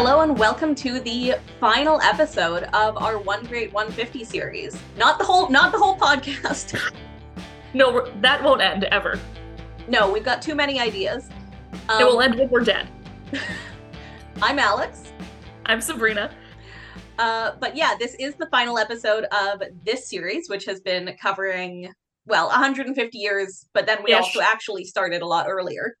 Hello and welcome to the final episode of our One Great 150 series. Not the whole not the whole podcast. No, that won't end ever. No, we've got too many ideas. it will Um, end when we're dead. I'm Alex. I'm Sabrina. Uh, but yeah, this is the final episode of this series, which has been covering well 150 years, but then we Ish. also actually started a lot earlier.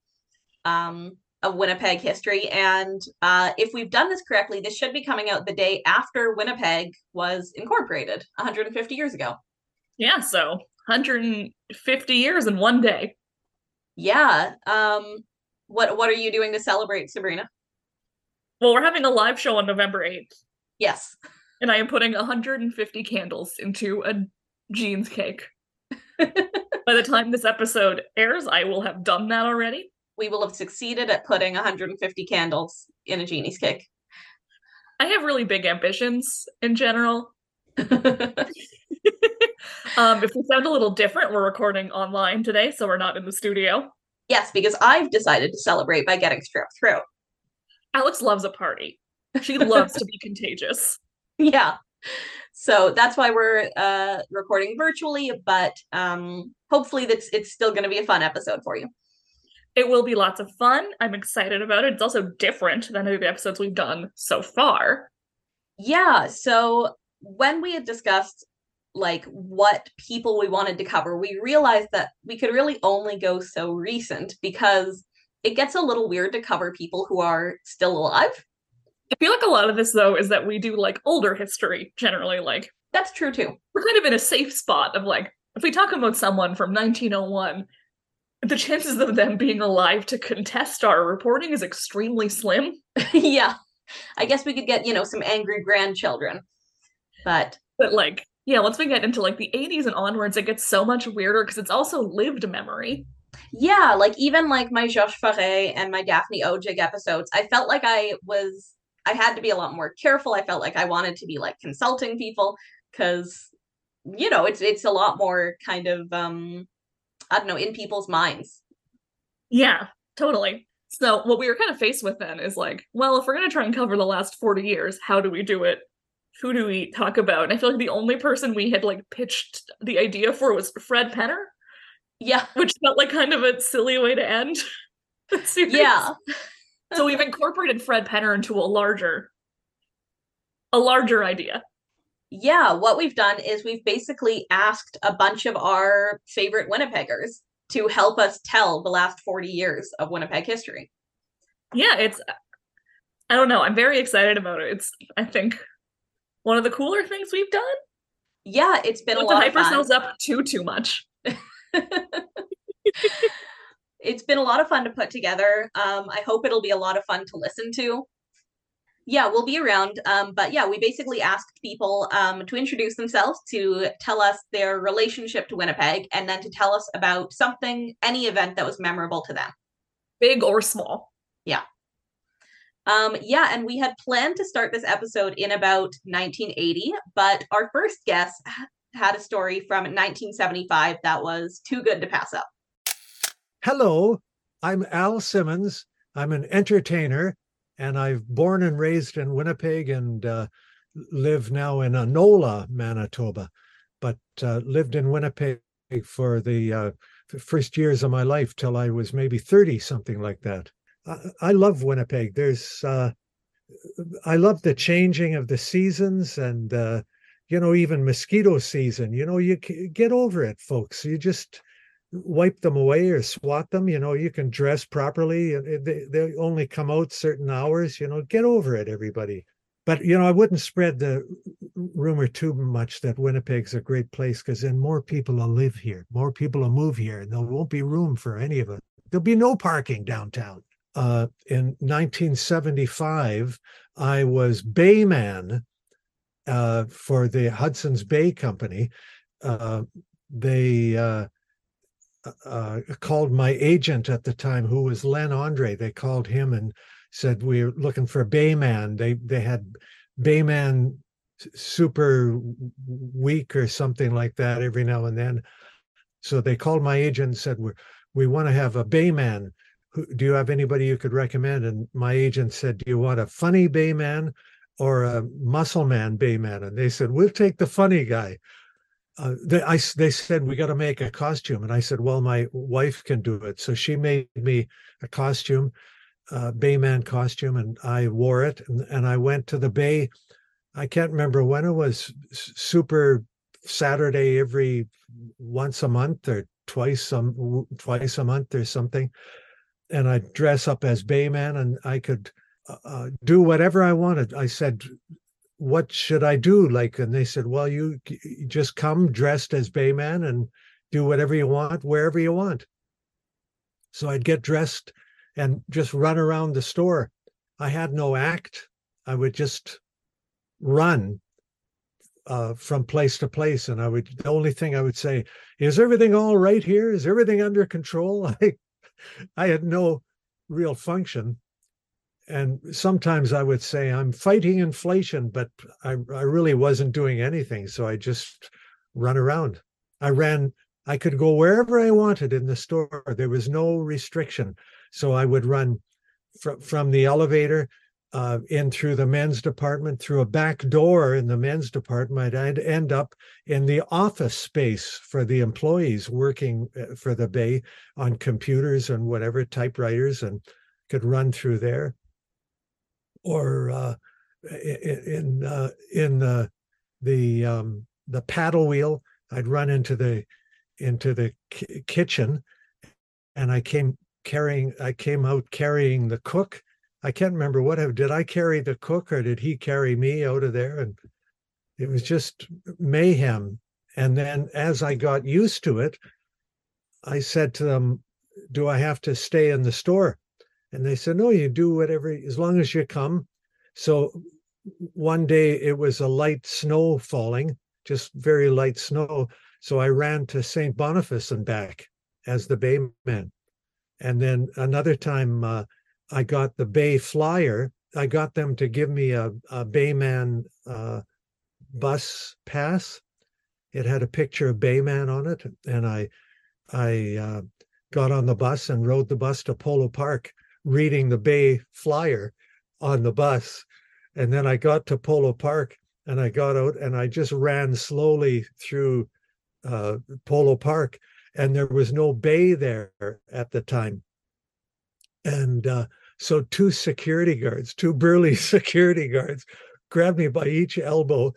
Um, of Winnipeg history, and uh, if we've done this correctly, this should be coming out the day after Winnipeg was incorporated 150 years ago. Yeah, so 150 years in one day. Yeah. Um, what what are you doing to celebrate, Sabrina? Well, we're having a live show on November 8th, Yes. and I am putting 150 candles into a Jeanne's cake. By the time this episode airs, I will have done that already. We will have succeeded at putting 150 candles in a Jeanne's cake. I have really big ambitions in general. Um, if we sound a little different, we're recording online today, so we're not in the studio. yes, because I've decided to celebrate by getting strep throat. Alex loves a party. She loves to be contagious. Yeah. So that's why we're uh recording virtually, but um hopefully that's it's still gonna be a fun episode for you. It will be lots of fun. I'm excited about it. It's also different than any of the episodes we've done so far. Yeah, so when we had discussed like what people we wanted to cover, we realized that we could really only go so recent because it gets a little weird to cover people who are still alive. I feel like a lot of this, though, is that we do like older history generally. Like, That's true too. we're kind of in a safe spot of like, if we talk about someone from 1901, the chances of them being alive to contest our reporting is extremely slim. yeah. I guess we could get, you know, some angry grandchildren. But But like, yeah, once we get into like the 80s and onwards, it gets so much weirder because it's also lived memory. yeah, like even like my Josh Foray and my Daphne Odjig episodes, I felt like I was I had to be a lot more careful. I felt like I wanted to be like consulting people because you know, it's it's a lot more kind of um I don't know, in people's minds. Yeah, totally. So what we were kind of faced with then is like, well, if we're gonna try and cover the last 40 years, how do we do it? Who do we talk about? And I feel like the only person we had like pitched the idea for was Fred Penner, Yeah. which felt like kind of a silly way to end the series. Yeah. So we've incorporated Fred Penner into a larger a larger idea. Yeah, what we've done is we've basically asked a bunch of our favorite Winnipeggers to help us tell the last 40 years of Winnipeg history. Yeah, it's I don't know. I'm very excited about it. It's I think one of the cooler things we've done. Yeah, it's been a Not to lot hype of fun. ourselves up too too much. it's been a lot of fun to put together. Um, I hope it'll be a lot of fun to listen to. Yeah, we'll be around. Um, but yeah, we basically asked people um, to introduce themselves, to tell us their relationship to Winnipeg, and then to tell us about something, any event that was memorable to them. Big or small. Yeah. Um, yeah, and we had planned to start this episode in about 1980, but our first guest had a story from 1975 that was too good to pass up. Hello, I'm Al Simmons. I'm an entertainer, and I've born and raised in Winnipeg and uh, live now in Anola, Manitoba, but uh, lived in Winnipeg for the uh, first years of my life till I was maybe 30, something like that. I, I love Winnipeg. There's, uh, I love the changing of the seasons and, uh, you know, even mosquito season. You know, you get over it, folks. You just, wipe them away or swat them you know you can dress properly they, they only come out certain hours you know get over it everybody. But you know i wouldn't spread the rumor too much that winnipeg's a great place because then more people will live here more people will move here and there won't be room for any of it there'll be no parking downtown. Uh, in 1975 i was bayman uh, for the hudson's bay company. Uh, they uh, called my agent at the time, who was Len Andre. They called him and said we're looking for Bayman. They they had Bayman Super Week or something like that every now and then. So they called my agent and said we we want to have a Bayman do you have anybody you could recommend? And my agent said, do you want a funny bay man or a muscle man bay man? And they said, we'll take the funny guy. Uh, they, I, they said, we got to make a costume. And I said, well, my wife can do it. So she made me a costume, uh, Bayman costume, and I wore it. And, and I went to the Bay. I can't remember when it was super Saturday every once a month or twice some twice a month or something and I'd dress up as Bayman and I could uh, uh, do whatever I wanted. I said, "What should I do?" Like, and they said, "Well, you, you just come dressed as Bayman and do whatever you want wherever you want." So I'd get dressed and just run around the store. I had no act. I would just run uh, from place to place, and I would. The only thing I would say is, "Everything all right here? Is everything under control?" I I had no real function. And sometimes I would say, I'm fighting inflation, but I, I really wasn't doing anything. So I just run around. I ran, I could go wherever I wanted in the store. There was no restriction. So I would run from, from the elevator uh, in through the men's department, through a back door in the men's department, I'd end up in the office space for the employees working uh, for the Bay on computers and whatever typewriters, and could run through there. Or uh, in uh, in the the um, the paddle wheel, I'd run into the into the k- kitchen, and I came carrying I came out carrying the cook I can't remember what did I carry the cook or did he carry me out of there? And it was just mayhem. And then as I got used to it, I said to them, Do I have to stay in the store? And they said, No, you do whatever, as long as you come. So one day it was a light snow falling, just very light snow. So I ran to St. Boniface and back as the bayman. And then another time, uh, I got the Bay Flyer. I got them to give me a, a Bayman uh, bus pass. It had a picture of Bayman on it, and I I uh, got on the bus and rode the bus to Polo Park, reading the Bay Flyer on the bus. And then I got to Polo Park and I got out and I just ran slowly through uh, Polo Park, and there was no bay there at the time. And uh, so two security guards, two burly security guards, grabbed me by each elbow,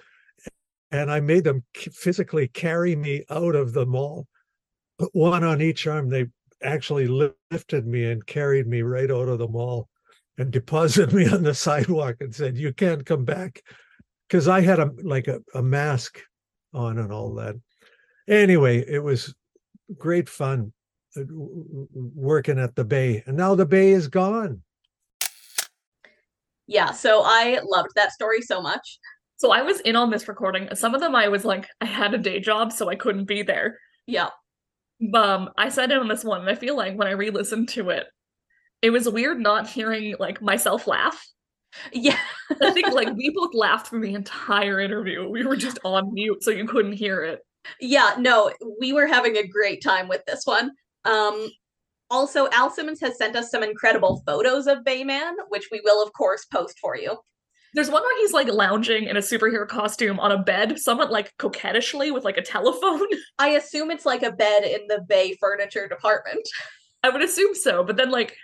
and I made them physically carry me out of the mall. One on each arm. They actually lifted me and carried me right out of the mall and deposited me on the sidewalk and said, "You can't come back," because I had a like a, a mask on and all that. Anyway, it was great fun uh, working at the bay and now the bay is gone. Yeah so i loved that story so much. So i was in on this recording some of them i was like i had a day job so i couldn't be there. Yeah um i sat in on this one and i feel like when i re-listened to it it was weird not hearing like myself laugh. Yeah. I think like we both laughed through the entire interview. We were just on mute so you couldn't hear it. Yeah no we were having a great time with this one. Um, also, Al Simmons has sent us some incredible photos of Bayman, which we will, of course, post for you. There's one where he's like lounging in a superhero costume on a bed, somewhat like coquettishly with like a telephone. I assume it's like a bed in the Bay furniture department. I would assume so, but then like,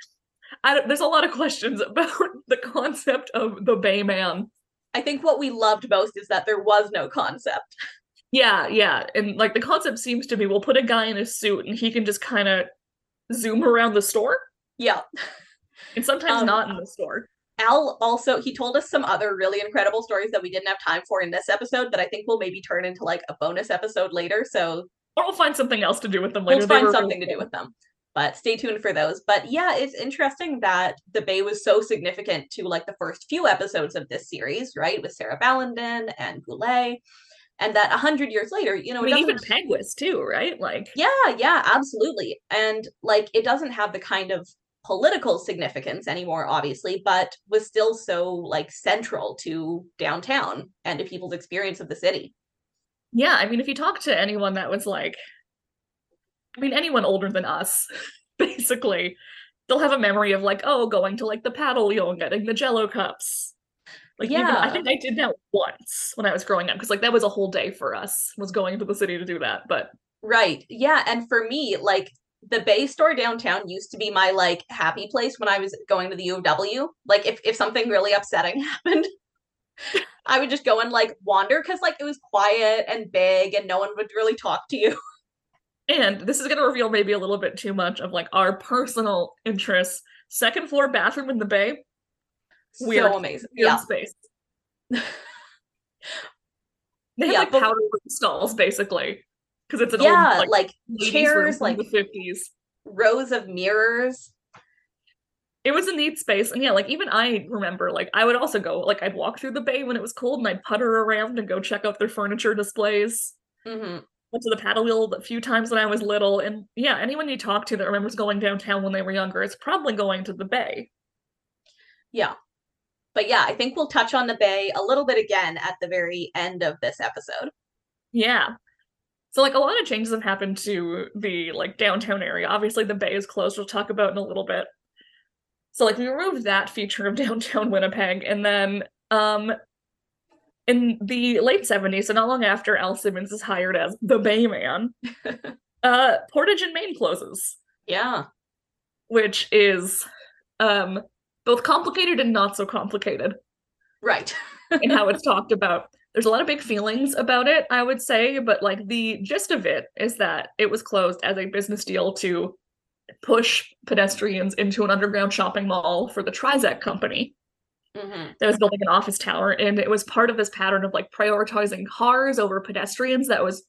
there's a lot of questions about the concept of the Bay Man. I think what we loved most is that there was no concept. Yeah, yeah. And like the concept seems to be we'll put a guy in a suit and he can just kind of zoom around the store. Yeah. And sometimes um, not in the store. Al also he told us some other really incredible stories that we didn't have time for in this episode that I think will maybe turn into like a bonus episode later. So or we'll find something else to do with them later. We'll find something really to do with them. But stay tuned for those. But yeah, it's interesting that the Bay was so significant to like the first few episodes of this series, right? With Sarah Ballenden and Goulet and that a hundred years later, you know, I mean, even Peguis too, right? Like, yeah, yeah, absolutely, and like it doesn't have the kind of political significance anymore, obviously, but was still so like central to downtown and to people's experience of the city. Yeah, I mean, if you talk to anyone that was like, I mean, anyone older than us, basically, they'll have a memory of like, oh, going to like the paddle and getting the jello cups. Like even I think I did that once when I was growing up because like that was a whole day for us was going to the city to do that. But Right. Yeah. And for me, like the Bay store downtown used to be my like happy place when I was going to the U of W. Like if, if something really upsetting happened, I would just go and like wander because like it was quiet and big and no one would really talk to you. and this is gonna reveal maybe a little bit too much of like our personal interests. Second floor bathroom in the bay, Weird. So amazing. weird Yeah. space. They have Yeah, like powder room stalls basically. Because it's an Yeah. old like, like chairs, like the fifties. rows of mirrors. it was a neat space and yeah like even i remember like i would also go like i'd walk through the bay when it was cold and i'd putter around and go check out their furniture displays hmm went to the paddle wheel a few times when i was little and yeah anyone you talk to that remembers going downtown when they were younger is probably going to the bay Yeah. But yeah, I think we'll touch on the Bay a little bit again at the very end of this episode. yeah so like a lot of changes have happened to the like downtown area obviously the bay is closed we'll talk about in a little bit so like we removed that feature of downtown winnipeg and then um in the late 70s so not long after al simmons is hired as the bayman uh portage and main closes Yeah. which is um both complicated and not so complicated Right. and how it's talked about. There's a lot of big feelings about it, I would say, but like the gist of it is that it was closed as a business deal to push pedestrians into an underground shopping mall for the Trizec company hmm that was building an office tower. And it was part of this pattern of like prioritizing cars over pedestrians that was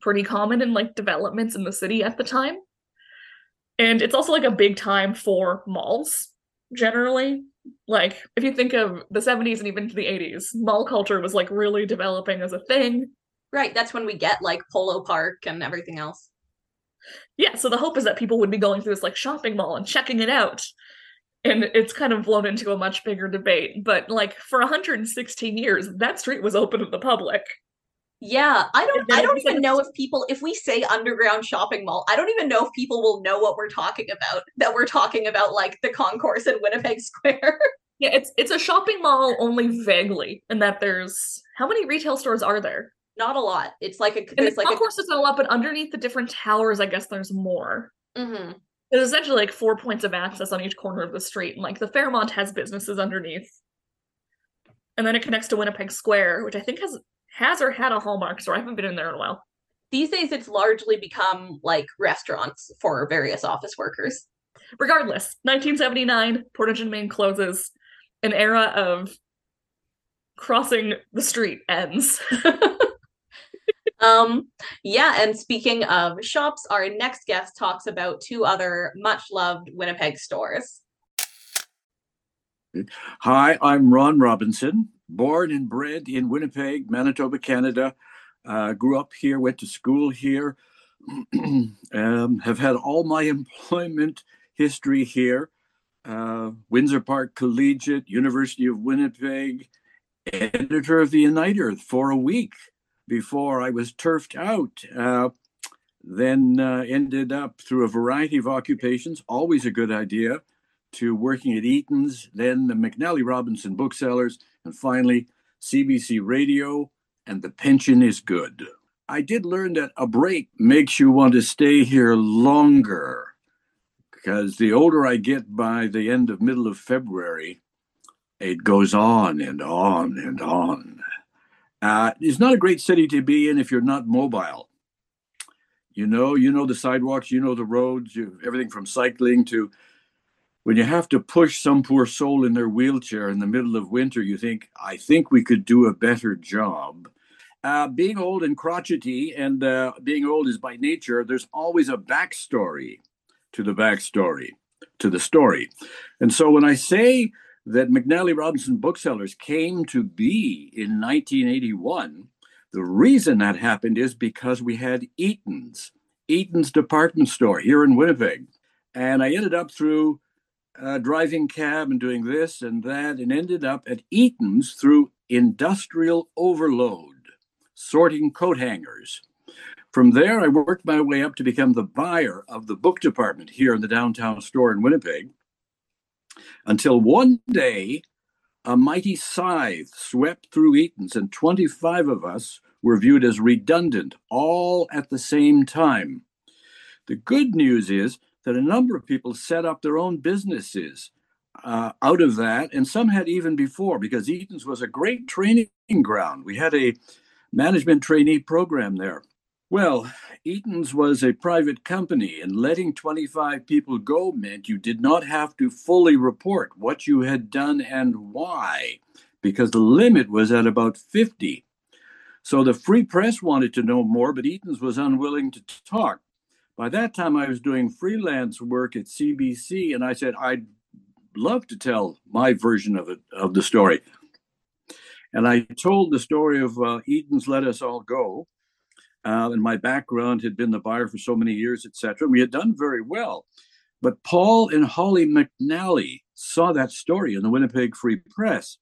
pretty common in like developments in the city at the time. And it's also like a big time for malls generally. Like if you think of the 70s and even to the 80s, mall culture was like really developing as a thing. Right. That's when we get like Polo Park and everything else. Yeah, so the hope is that people would be going through this like shopping mall and checking it out. And it's kind of blown into a much bigger debate. But like for 116 years, that street was open to the public. Yeah, I don't I don't even know if people if we say underground shopping mall, I don't even know if people will know what we're talking about. That we're talking about like the concourse in Winnipeg Square. Yeah, it's it's a shopping mall only vaguely, and that there's how many retail stores are there? Not a lot. It's like a there's the like concourse is not a lot, but underneath the different towers, I guess there's more. a hmm There's essentially like four points of access on each corner of the street, and like the Fairmont has businesses underneath, and then it connects to Winnipeg Square, which I think has has or had a Hallmark store. I haven't been in there in a while. These days it's largely become like restaurants for various office workers. Regardless, 1979, Portage and Main closes. An era of crossing the street ends. Um yeah, and speaking of shops, our next guest talks about two other much loved Winnipeg stores. Hi, I'm Ron Robinson, born and bred in Winnipeg, Manitoba, Canada. Uh, grew up here, went to school here, um, have had all my employment history here. Uh, Windsor Park Collegiate, University of Winnipeg, editor of the Uniter for a week before I was turfed out. Uh, then uh, ended up through a variety of occupations, always a good idea to working at Eaton's, then the McNally Robinson Booksellers, and finally CBC Radio, and the pension is good. I did learn that a break makes you want to stay here longer because the older I get by the end of middle of February, it goes on and on and on. Uh, it's not a great city to be in if you're not mobile. You know, you know the sidewalks, you know the roads, you, everything from cycling to when you have to push some poor soul in their wheelchair in the middle of winter, you think, I think we could do a better job. Uh, being old and crotchety and uh, being old is by nature, there's always a backstory to the backstory, to the story. And so when I say that McNally Robinson Booksellers came to be in 1981, the reason that happened is because we had Eaton's, Eaton's department store here in Winnipeg. And I ended up through uh, driving cab and doing this and that, and ended up at Eaton's through industrial overload, sorting coat hangers. From there, I worked my way up to become the buyer of the book department here in the downtown store in Winnipeg. Until one day, a mighty scythe swept through Eaton's, and 25 of us were viewed as redundant, all at the same time. The good news is that a number of people set up their own businesses uh, out of that, and some had even before, because Eaton's was a great training ground. We had a management trainee program there. Well, Eaton's was a private company, and letting 25 people go meant you did not have to fully report what you had done and why, because the limit was at about 50. So the free press wanted to know more, but Eaton's was unwilling to talk. By that time, I was doing freelance work at CBC, and I said, I'd love to tell my version of it, of the story. And I told the story of uh, Eaton's Let Us All Go. Uh, and my background had been the buyer for so many years, etc. We had done very well. But Paul and Holly McNally saw that story in the Winnipeg Free Press.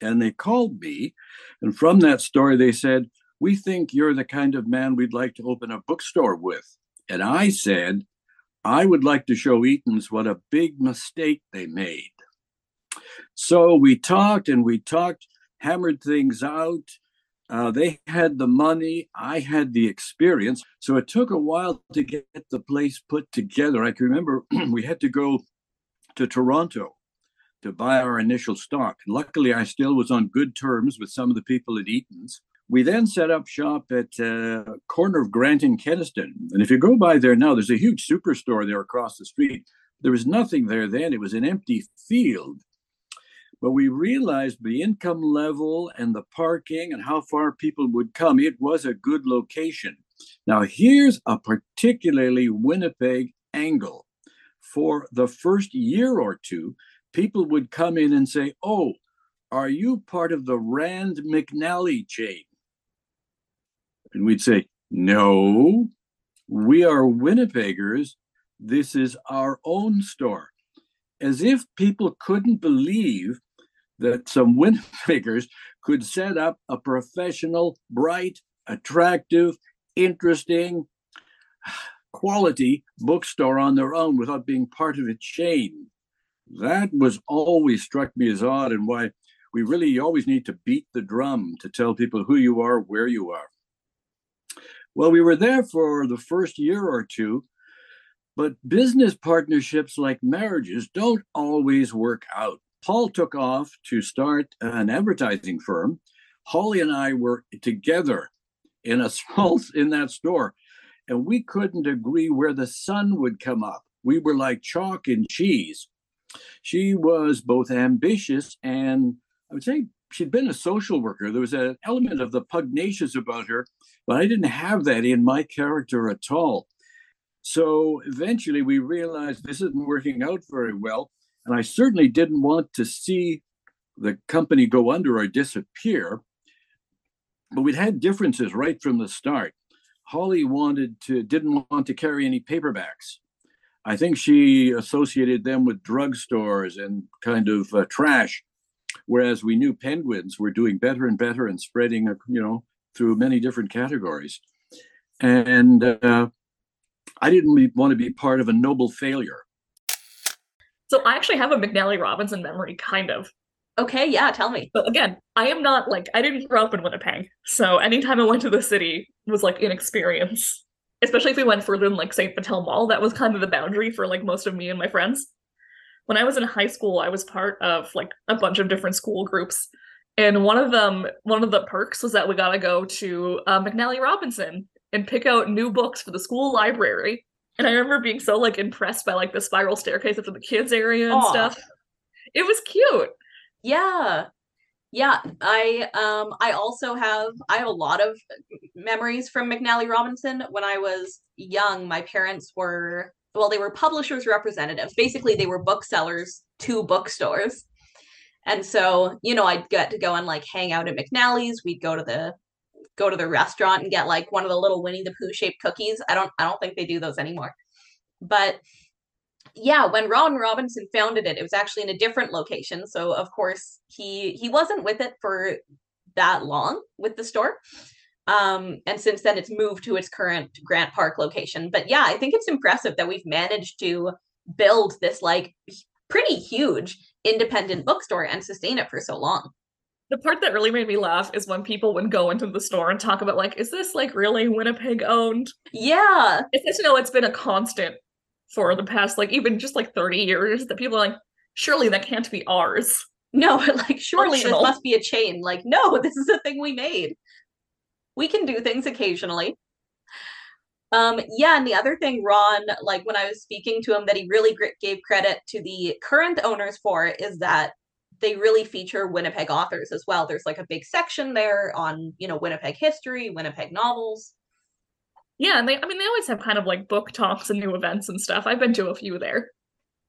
And they called me. And from that story, they said, We think you're the kind of man we'd like to open a bookstore with. And I said, I would like to show Eaton's what a big mistake they made. So we talked and we talked, hammered things out. Uh, they had the money, I had the experience. So it took a while to get the place put together. I can remember we had to go to Toronto to buy our initial stock. Luckily, I still was on good terms with some of the people at Eaton's. We then set up shop at uh, corner of Grant and Kenaston. And if you go by there now, there's a huge superstore there across the street. There was nothing there then. It was an empty field. But we realized the income level and the parking and how far people would come, it was a good location. Now, here's a particularly Winnipeg angle. For the first year or two, people would come in and say, Oh, are you part of the Rand McNally chain? And we'd say, No, we are Winnipeggers. This is our own store. As if people couldn't believe that some Winnipeggers could set up a professional, bright, attractive, interesting, quality bookstore on their own without being part of a chain. That was always struck me as odd and why we really always need to beat the drum to tell people who you are, where you are. Well, we were there for the first year or two, but business partnerships like marriages don't always work out. Paul took off to start an advertising firm. Holly and I were together in a small in that store, and we couldn't agree where the sun would come up. We were like chalk and cheese. She was both ambitious and I would say she'd been a social worker. There was an element of the pugnacious about her, but I didn't have that in my character at all. So eventually we realized this isn't working out very well. And I certainly didn't want to see the company go under or disappear. But we'd had differences right from the start. Holly wanted to didn't want to carry any paperbacks. I think she associated them with drugstores and kind of uh, trash, whereas we knew penguins were doing better and better and spreading, uh, you know, through many different categories. And uh, I didn't want to be part of a noble failure. So I actually have a McNally Robinson memory, kind of. Okay, yeah, tell me. But again, I am not like I didn't grow up in Winnipeg, so anytime I went to the city was like an experience. Especially if we went further than like St. Vital Mall, that was kind of the boundary for like most of me and my friends. When I was in high school, I was part of like a bunch of different school groups, and one of them, one of the perks was that we got to go to uh, McNally Robinson and pick out new books for the school library and I remember being so like impressed by like the spiral staircase up to the kids area and Aww. stuff. It was cute. Yeah. Yeah, I um I also have I have a lot of memories from McNally Robinson. When I was young, my parents were well, they were publishers representatives. Basically, they were booksellers to bookstores. And so, you know, I'd get to go and like hang out at McNally's. We'd go to the go to the restaurant and get like one of the little Winnie the Pooh shaped cookies. I don't I don't think they do those anymore. But yeah, when Ron Robinson founded it, it was actually in a different location. So of course he he wasn't with it for that long with the store. Um, and since then it's moved to its current Grant Park location. But yeah, I think it's impressive that we've managed to build this like pretty huge independent bookstore and sustain it for so long. The part that really made me laugh is when people would go into the store and talk about like, is this like really Winnipeg owned? Yeah. It's just you know it's been a constant for the past like even just like 30 years that people are like, surely that can't be ours. No, like surely Functional. this must be a chain. Like, no, this is a thing we made. We can do things occasionally. Um, yeah, and the other thing, Ron, like when I was speaking to him, that he really gave credit to the current owners for is that they really feature Winnipeg authors as well. There's like a big section there on, you know, Winnipeg history, Winnipeg novels. Yeah, and they I mean they always have kind of like book talks and new events and stuff. I've been to a few there.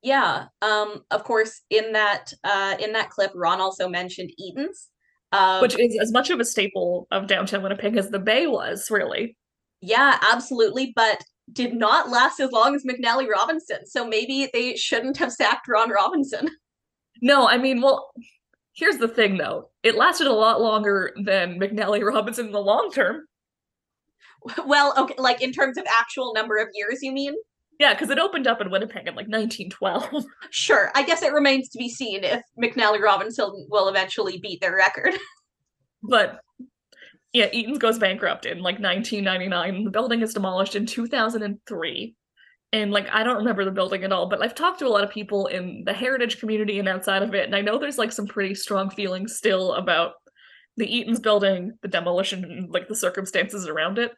Yeah. Um, of course, in that uh in that clip, Ron also mentioned Eaton's. Um, which is as much of a staple of downtown Winnipeg as the Bay was, really. Yeah, absolutely, but did not last as long as McNally Robinson. So maybe they shouldn't have sacked Ron Robinson. No, I mean, well, here's the thing though. It lasted a lot longer than McNally Robinson in the long term. well, okay, like in terms of actual number of years, you mean? Yeah, because it opened up in Winnipeg in like 1912. Sure. I guess it remains to be seen if McNally Robinson will eventually beat their record. but yeah, Eaton's goes bankrupt in like 1999. The building is demolished in 2003. And like I don't remember the building at all, but I've talked to a lot of people in the heritage community and outside of it, and I know there's like some pretty strong feelings still about the Eaton's building, the demolition, and like the circumstances around it.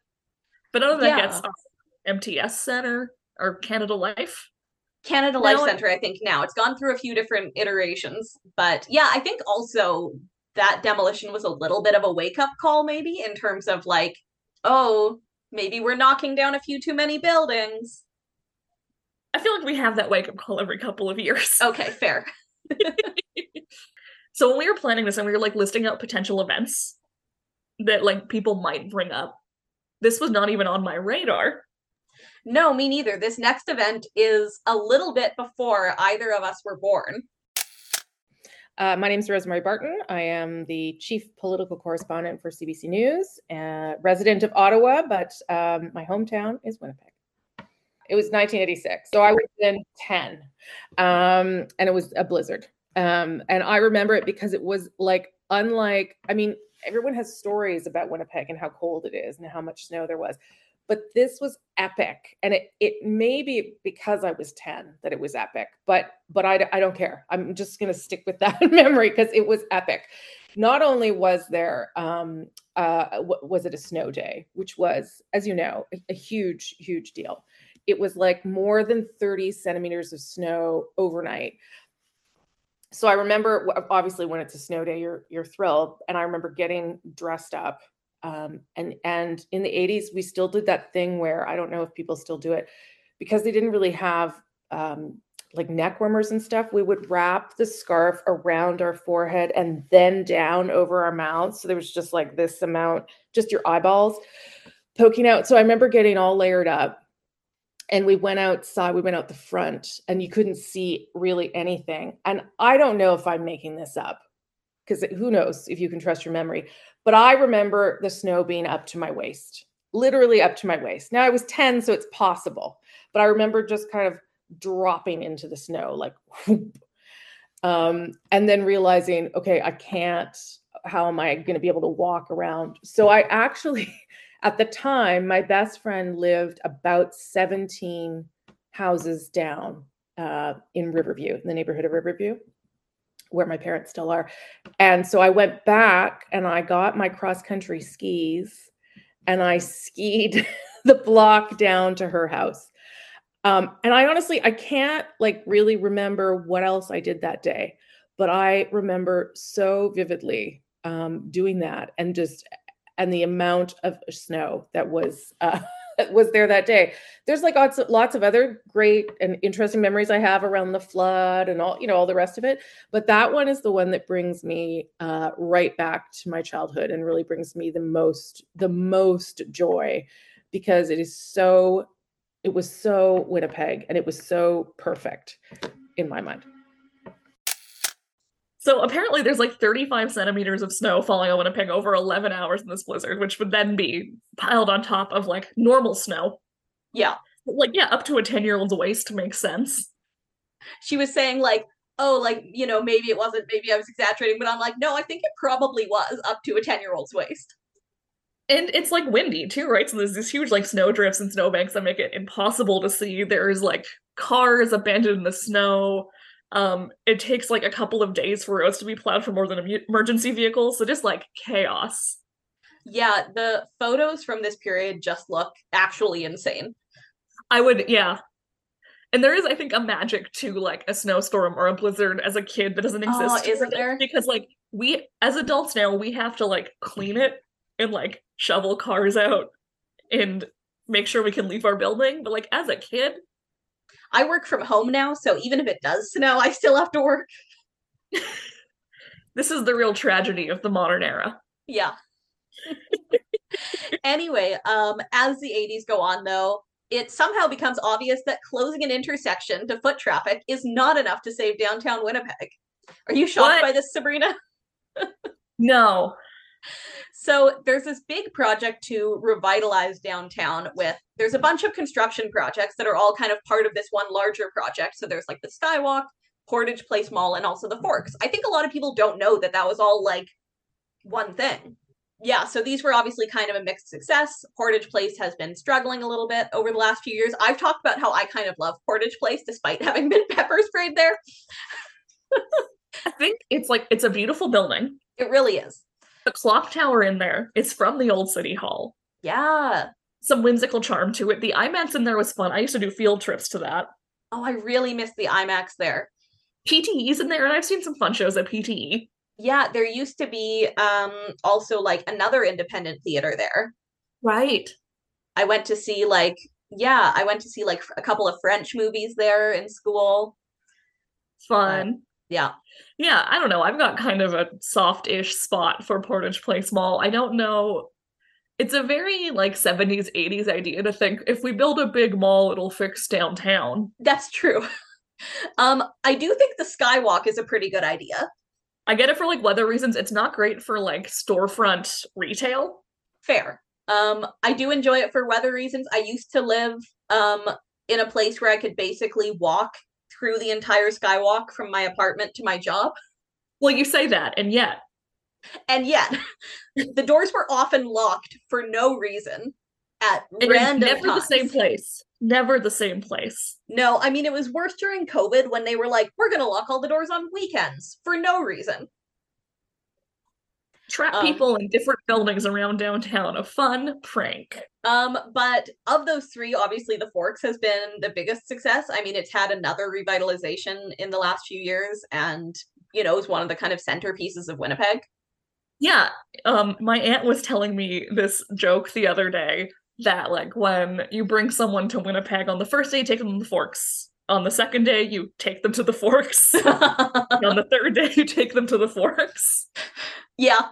But none of that gets MTS Center or Canada Life. Canada Life No, Center, I think now. It's gone through a few different iterations. But yeah, I think also that demolition was a little bit of a wake up call, maybe, in terms of like, oh, maybe we're knocking down a few too many buildings. I feel like we have that wake up call every couple of years. Okay, fair. So when we were planning this and we were like listing out potential events that like people might bring up, this was not even on my radar. No, me neither. This next event is a little bit before either of us were born. Uh, my name is Rosemary Barton. I am the chief political correspondent for CBC News, uh, resident of Ottawa, but um, my hometown is Winnipeg. It was 1986, so I was then 10, um, and it was a blizzard. Um, and I remember it because it was like unlike. I mean, everyone has stories about Winnipeg and how cold it is and how much snow there was, but this was epic. And it it may be because I was 10 that it was epic, but but I, I don't care. I'm just gonna stick with that memory because it was epic. Not only was there um uh was it a snow day, which was, as you know, a, a huge, huge deal. It was like more than 30 centimeters of snow overnight so I remember obviously when it's a snow day, you're you're thrilled, and I remember getting dressed up. Um, and and in the 80s, we still did that thing where I don't know if people still do it because they didn't really have um, like neck warmers and stuff. We would wrap the scarf around our forehead and then down over our mouths. So there was just like this amount, just your eyeballs poking out. So I remember getting all layered up and we went outside we went out the front and you couldn't see really anything and i don't know if i'm making this up because who knows if you can trust your memory but i remember the snow being up to my waist literally up to my waist. Now i was 10 so it's possible but i remember just kind of dropping into the snow like whoop. um, and then realizing okay i can't how am i going to be able to walk around? So i actually at the time, my best friend lived about 17 houses down uh, in Riverview, in the neighborhood of Riverview, where my parents still are. And so I went back and I got my cross country skis and I skied the block down to her house. Um, and I honestly, I can't like really remember what else I did that day, but I remember so vividly um, doing that and just and the amount of snow that was uh, was there that day. There's like lots of, lots of other great and interesting memories I have around the flood and all you know all the rest of it. But that one is the one that brings me uh, right back to my childhood and really brings me the most the most joy because it is so it was so Winnipeg and it was so perfect in my mind. So apparently there's like 35 centimeters of snow falling on Winnipeg over 11 hours in this blizzard, which would then be piled on top of like normal snow. Yeah. Like, yeah, up to a 10 year old's waist makes sense. she was saying like, oh, like you know, maybe it wasn't, maybe I was exaggerating, but I'm like, no, I think it probably was up to a ten year old's waist. And it's like windy too, right? So there's these huge like snow drifts and snowbanks that make it impossible to see. There's like cars abandoned in the snow. Um, it takes like a couple of days for roads to be plowed for more than emergency vehicles. So just like chaos. Yeah, the photos from this period just look actually insane. I would, yeah. And there is, I think, a magic to like a snowstorm or a blizzard as a kid that doesn't exist. Oh, isn't there? Because like we as adults now, we have to like clean it and like shovel cars out and make sure we can leave our building. But like as a kid, I work from home now, so even if it does snow, I still have to work. this is the real tragedy of the modern era. Yeah. anyway, um, as the 80s go on, though, it somehow becomes obvious that closing an intersection to foot traffic is not enough to save downtown Winnipeg. Are you shocked What? by this, Sabrina? No. So there's this big project to revitalize downtown with there's a bunch of construction projects that are all kind of part of this one larger project. So there's like the Skywalk, Portage Place Mall, and also the Forks. I think a lot of people don't know that that was all like one thing. Yeah, so these were obviously kind of a mixed success. Portage Place has been struggling a little bit over the last few years. I've talked about how I kind of love Portage Place despite having been pepper sprayed there. I think it's like it's a beautiful building. It really is. The clock tower in there. It's from the old city hall. Yeah. Some whimsical charm to it. The IMAX in there was fun. I used to do field trips to that. Oh, I really miss the IMAX there. PTE's in there, and I've seen some fun shows at. PTE. Yeah, there used to be um also like another independent theater there. Right. I went to see like yeah, I went to see like a couple of French movies there in school. Fun. Yeah. Yeah, I don't know. I've got kind of a soft-ish spot for Portage Place Mall. I don't know. It's a very like 70s, 80s idea to think if we build a big mall, it'll fix downtown. That's true. um I do think the Skywalk is a pretty good idea. I get it for like weather reasons. It's not great for like storefront retail. Fair. Um I do enjoy it for weather reasons. I used to live um in a place where I could basically walk through the entire Skywalk from my apartment to my job. Well, you say that, and yet And yet, the doors were often locked for no reason at and random never the same place. Never the same place. No, I mean it was worse during COVID when they were like, "We're gonna lock all the doors on weekends for no reason." Trap Um, people in different buildings around downtown. A fun prank. Um, but of those three, obviously the Forks has been the biggest success. I mean, it's had another revitalization in the last few years, and you know, is one of the kind of centerpieces of Winnipeg. Yeah, um, my aunt was telling me this joke the other day that like when you bring someone to Winnipeg on the first day, you take them to the Forks. On the second day, you take them to the Forks. on the third day, you take them to the Forks. yeah,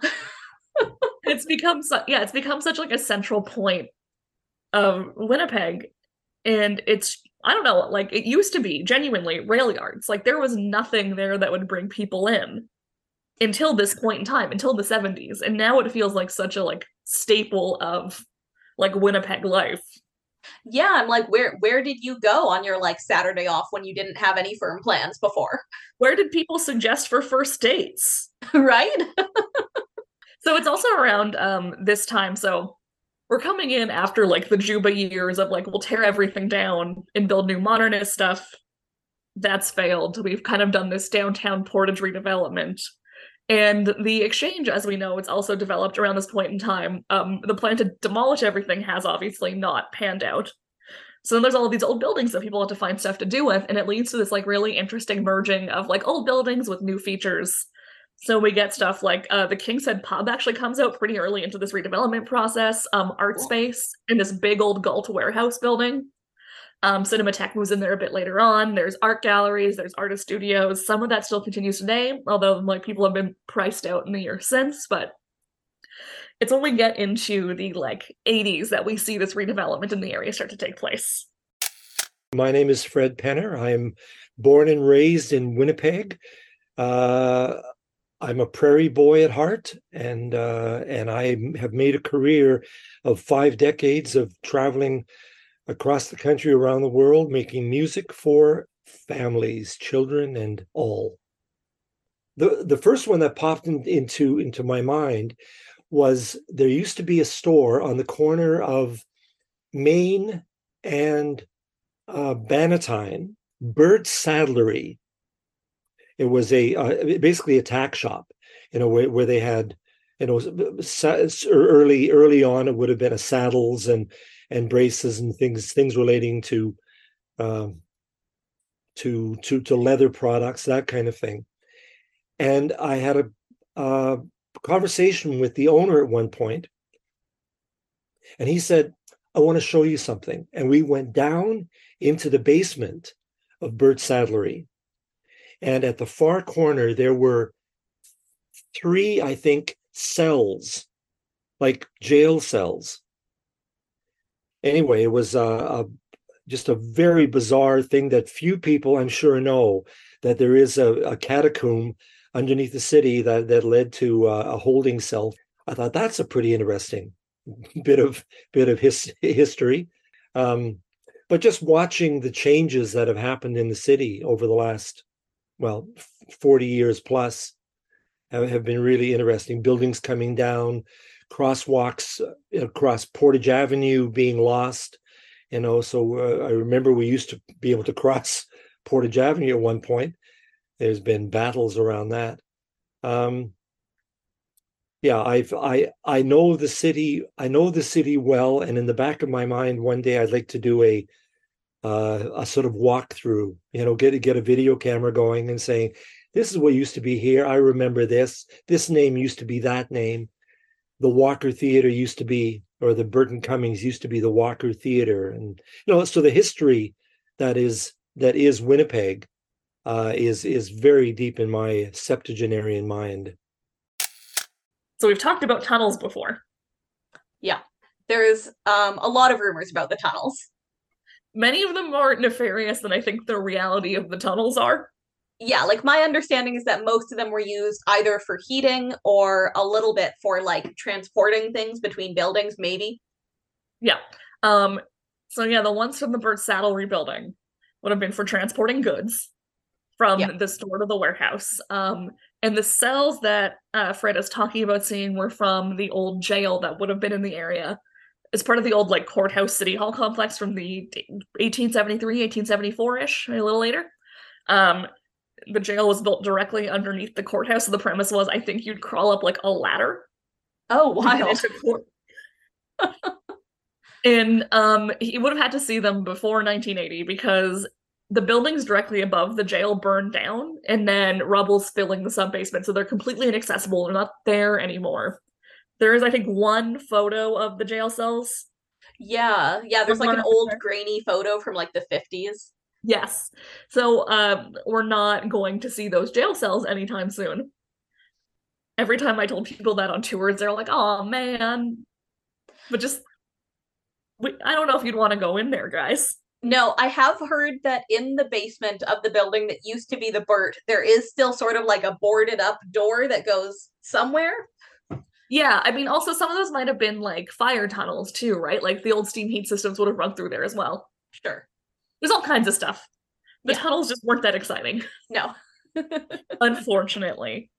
It's become su- yeah, it's become such like a central point of Winnipeg, and it's I don't know, like it used to be genuinely rail yards. Like there was nothing there that would bring people in until this point in time, until the 70s. And now it feels like such a like staple of like Winnipeg life. Yeah. I'm like, where where did you go on your like Saturday off when you didn't have any firm plans before? Where did people suggest for first dates? right? So it's also around um this time. So we're coming in after like the Juba years of like we'll tear everything down and build new modernist stuff. That's failed. We've kind of done this downtown portage redevelopment. And the exchange, as we know, it's also developed around this point in time. Um, the plan to demolish everything has obviously not panned out. So then there's all of these old buildings that people have to find stuff to do with, and it leads to this like really interesting merging of like old buildings with new features. So we get stuff like uh, the King's Head Pub actually comes out pretty early into this redevelopment process. Um, art Cool. space in this big old Galt warehouse building. Um, Cinematheque moves in there a bit later on. There's art galleries, there's artist studios. Some of that still continues today, although like people have been priced out in the year since. But it's we get into the like 80s that we see this redevelopment in the area start to take place. My name is Fred Penner. I'm born and raised in Winnipeg. Uh, I'm a prairie boy at heart, and uh, and I have made a career of five decades of traveling across the country, around the world, making music for families, children, and all. The, the first one that popped in, into, into my mind was there used to be a store on the corner of Main and uh, Bannatyne, Bird Saddlery. It was a uh, basically a tack shop, you know, where, where they had, you know, early early on it would have been a saddles and and braces and things things relating to um, to to to leather products, that kind of thing. And I had a, conversation with the owner at one point, and he said, "I want to show you something." And we went down into the basement of Birt Saddlery, and at the far corner there were three, I think, cells, like jail cells. Anyway, it was a, a just a very bizarre thing that few people, I'm sure, know that there is a, a catacomb underneath the city that that led to uh, a holding cell. I thought that's a pretty interesting bit of bit of his, history. Um, but just watching the changes that have happened in the city over the last well 40 years plus have, have been really interesting buildings coming down crosswalks uh, across portage avenue being lost. You know so uh, i remember we used to be able to cross portage avenue at one point. There's been battles around that. Um yeah i've i i know the city i know the city well and in the back of my mind one day i'd like to do a uh, a sort of walkthrough you know get get a video camera going and saying this is what used to be here. I remember this. This name used to be that name the walker theater used to be or the Burton Cummings used to be the Walker Theater, and you know, so the history that is that is Winnipeg uh, is is very deep in my septuagenarian mind. So we've talked about tunnels before. Yeah, there's um, a lot of rumors about the tunnels. Many of them are nefarious than I think the reality of the tunnels are yeah, like my understanding is that most of them were used either for heating or a little bit for like transporting things between buildings, maybe. Yeah. Um so yeah, the ones from the Birt Saddlery building would have been for transporting goods from yeah. the store to the warehouse. Um and the cells that uh, Fred is talking about seeing were from the old jail that would have been in the area as part of the old like courthouse city hall complex from the 1873 1874ish a little later um the jail was built directly underneath the courthouse. So the premise was, I think you'd crawl up like a ladder. Oh, wow. and um, he would have had to see them before 1980 because the buildings directly above the jail burned down, and then rubble's filling the sub basement, so they're completely inaccessible. They're not there anymore. There is, I think, one photo of the jail cells. Yeah, yeah. There's like an old grainy photo from like the 50s. Yes. So um, we're not going to see those jail cells anytime soon. Every time I told people that on tours, they're like, "Oh man," but just we, I don't know if you'd want to go in there, guys. No, I have heard that in the basement of the building that used to be the Birt, there is still sort of like a boarded up door that goes somewhere. Yeah, I mean, also some of those might have been like fire tunnels too, right? Like the old steam heat systems would have run through there as well. Sure. There's all kinds of stuff. The yeah. tunnels just weren't that exciting. No. Unfortunately.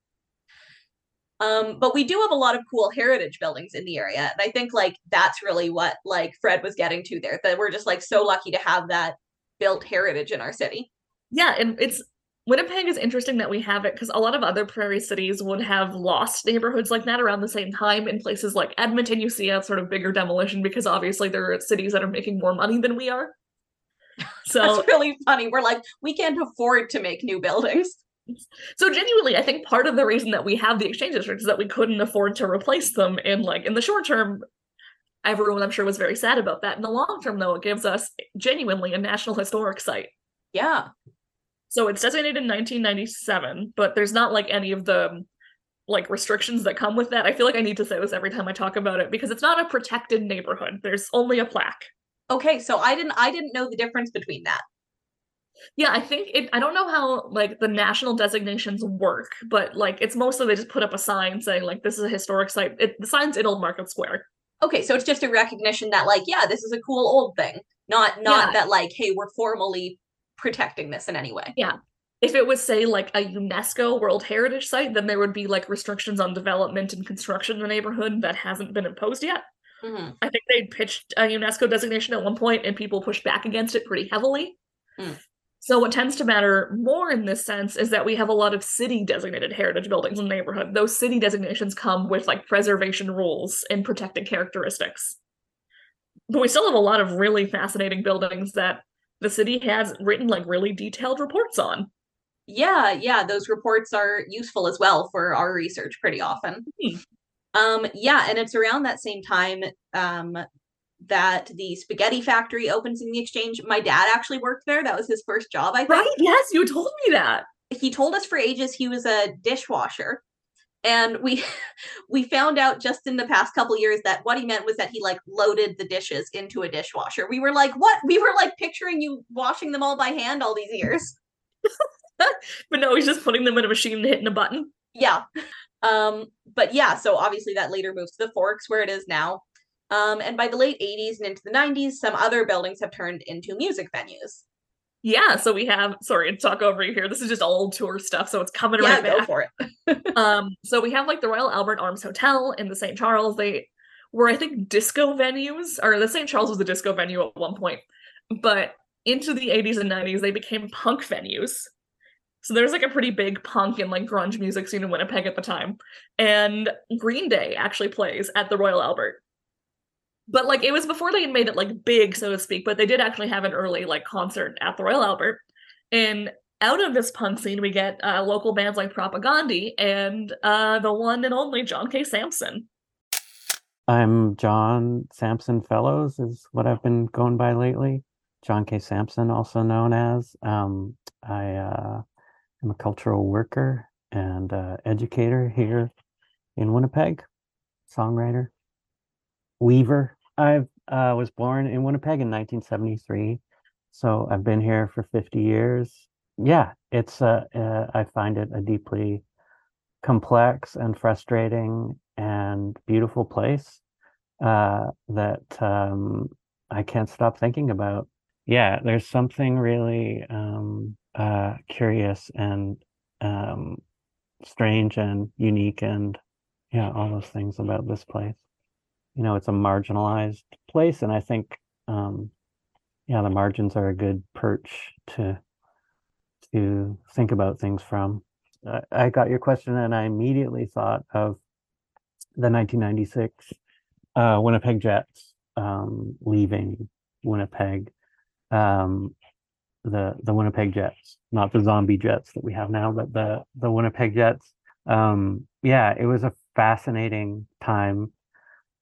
Um, but we do have a lot of cool heritage buildings in the area. And I think like that's really what like Fred was getting to there. That we're just like so lucky to have that built heritage in our city. Yeah, and it's Winnipeg is interesting that we have it because a lot of other prairie cities would have lost neighborhoods like that around the same time. In places like Edmonton, you see a sort of bigger demolition because obviously there are cities that are making more money than we are. So that's really funny. We're like, we can't afford to make new buildings. So genuinely, I think part of the reason that we have the exchange districts is that we couldn't afford to replace them. And like in the short term, everyone I'm sure was very sad about that. In the long term, though, it gives us genuinely a national historic site. Yeah. So it's designated in 1997, but there's not like any of the like restrictions that come with that. I feel like I need to say this every time I talk about it because it's not a protected neighborhood. There's only a plaque. Okay, so I didn't I didn't know the difference between that. Yeah, I think it I don't know how like the national designations work, but like it's mostly they just put up a sign saying like this is a historic site. It, the sign's in Old Market Square. Okay, so it's just a recognition that like yeah, this is a cool old thing. Not not yeah. that like hey, we're formally protecting this in any way. Yeah. If it was, say, like a UNESCO World Heritage Site, then there would be like restrictions on development and construction in the neighborhood that hasn't been imposed yet. Mhm. I think they pitched a UNESCO designation at one point and people pushed back against it pretty heavily. Hmm. So, what tends to matter more in this sense is that we have a lot of city designated heritage buildings in the neighborhood. Those city designations come with like preservation rules and protected characteristics. But we still have a lot of really fascinating buildings that the city has written like really detailed reports on. Yeah, yeah, those reports are useful as well for our research pretty often. Hmm. Um, yeah, and it's around that same time um, that the spaghetti factory opens in the exchange. My dad actually worked there. That was his first job, I think. Right? Yes, you told me that. He told us for ages he was a dishwasher. And we we found out just in the past couple years that what he meant was that he like loaded the dishes into a dishwasher. We were like, what? We were like picturing you washing them all by hand all these years. But no, he's just putting them in a machine and hitting a button. yeah um but yeah so obviously that later moves to the forks where it is now um and by the late 80s and into the 90s some other buildings have turned into music venues Yeah, so we have sorry to talk over you here. This is just old tour stuff, so it's coming yeah right go back. for it Um, so we have like the Royal Albert Arms Hotel in the St. Charles. They were, I think, disco venues, or the St. Charles was a disco venue at one point, but into the 80s and 90s, they became punk venues. So there's like a pretty big punk and like grunge music scene in Winnipeg at the time. And Green Day actually plays at the Royal Albert. But like it was before they had made it like big, so to speak, but they did actually have an early like concert at the Royal Albert. And out of this punk scene, we get uh, local bands like Propagandhi and uh, the one and only John K. Samson. I'm John Samson Fellows is what I've been going by lately. John K. Samson, also known as. Um, I uh, am a cultural worker and uh, educator here in Winnipeg, songwriter, weaver. I uh, was born in Winnipeg in 1973, so I've been here for 50 years. Yeah, it's uh, uh, I find it a deeply complex and frustrating and beautiful place uh, that um, I can't stop thinking about. Yeah, there's something really um, uh, curious and um, strange and unique and yeah, all those things about this place. You know, it's a marginalized place, and I think um, yeah, the margins are a good perch to to think about things from. I I got your question, and I immediately thought of the 1996 uh, Winnipeg Jets um, leaving Winnipeg. Um, the the Winnipeg Jets, not the zombie Jets that we have now, but the the Winnipeg Jets. Um, yeah, it was a fascinating time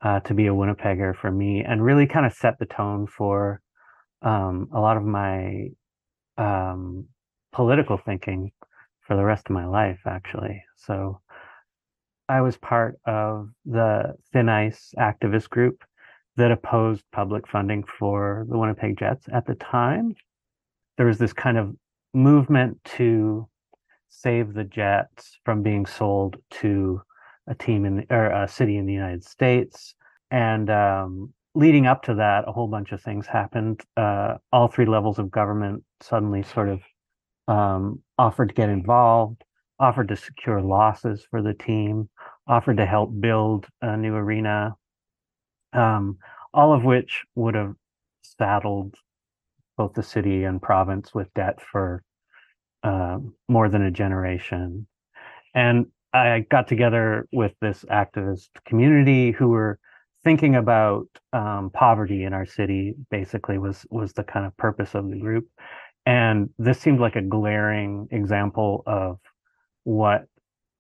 uh, to be a Winnipegger for me, and really kind of set the tone for um, a lot of my um, political thinking for the rest of my life, actually. So I was part of the Thin Ice activist group that opposed public funding for the Winnipeg Jets at the time. There was this kind of movement to save the Jets from being sold to a team in or a city in the United States. And um, leading up to that, a whole bunch of things happened. Uh, all three levels of government suddenly sort of um, offered to get involved, offered to secure losses for the team, offered to help build a new arena, um, all of which would have saddled both the city and province with debt for uh, more than a generation. And I got together with this activist community who were thinking about um, poverty in our city. Basically, was was the kind of purpose of the group, and this seemed like a glaring example of what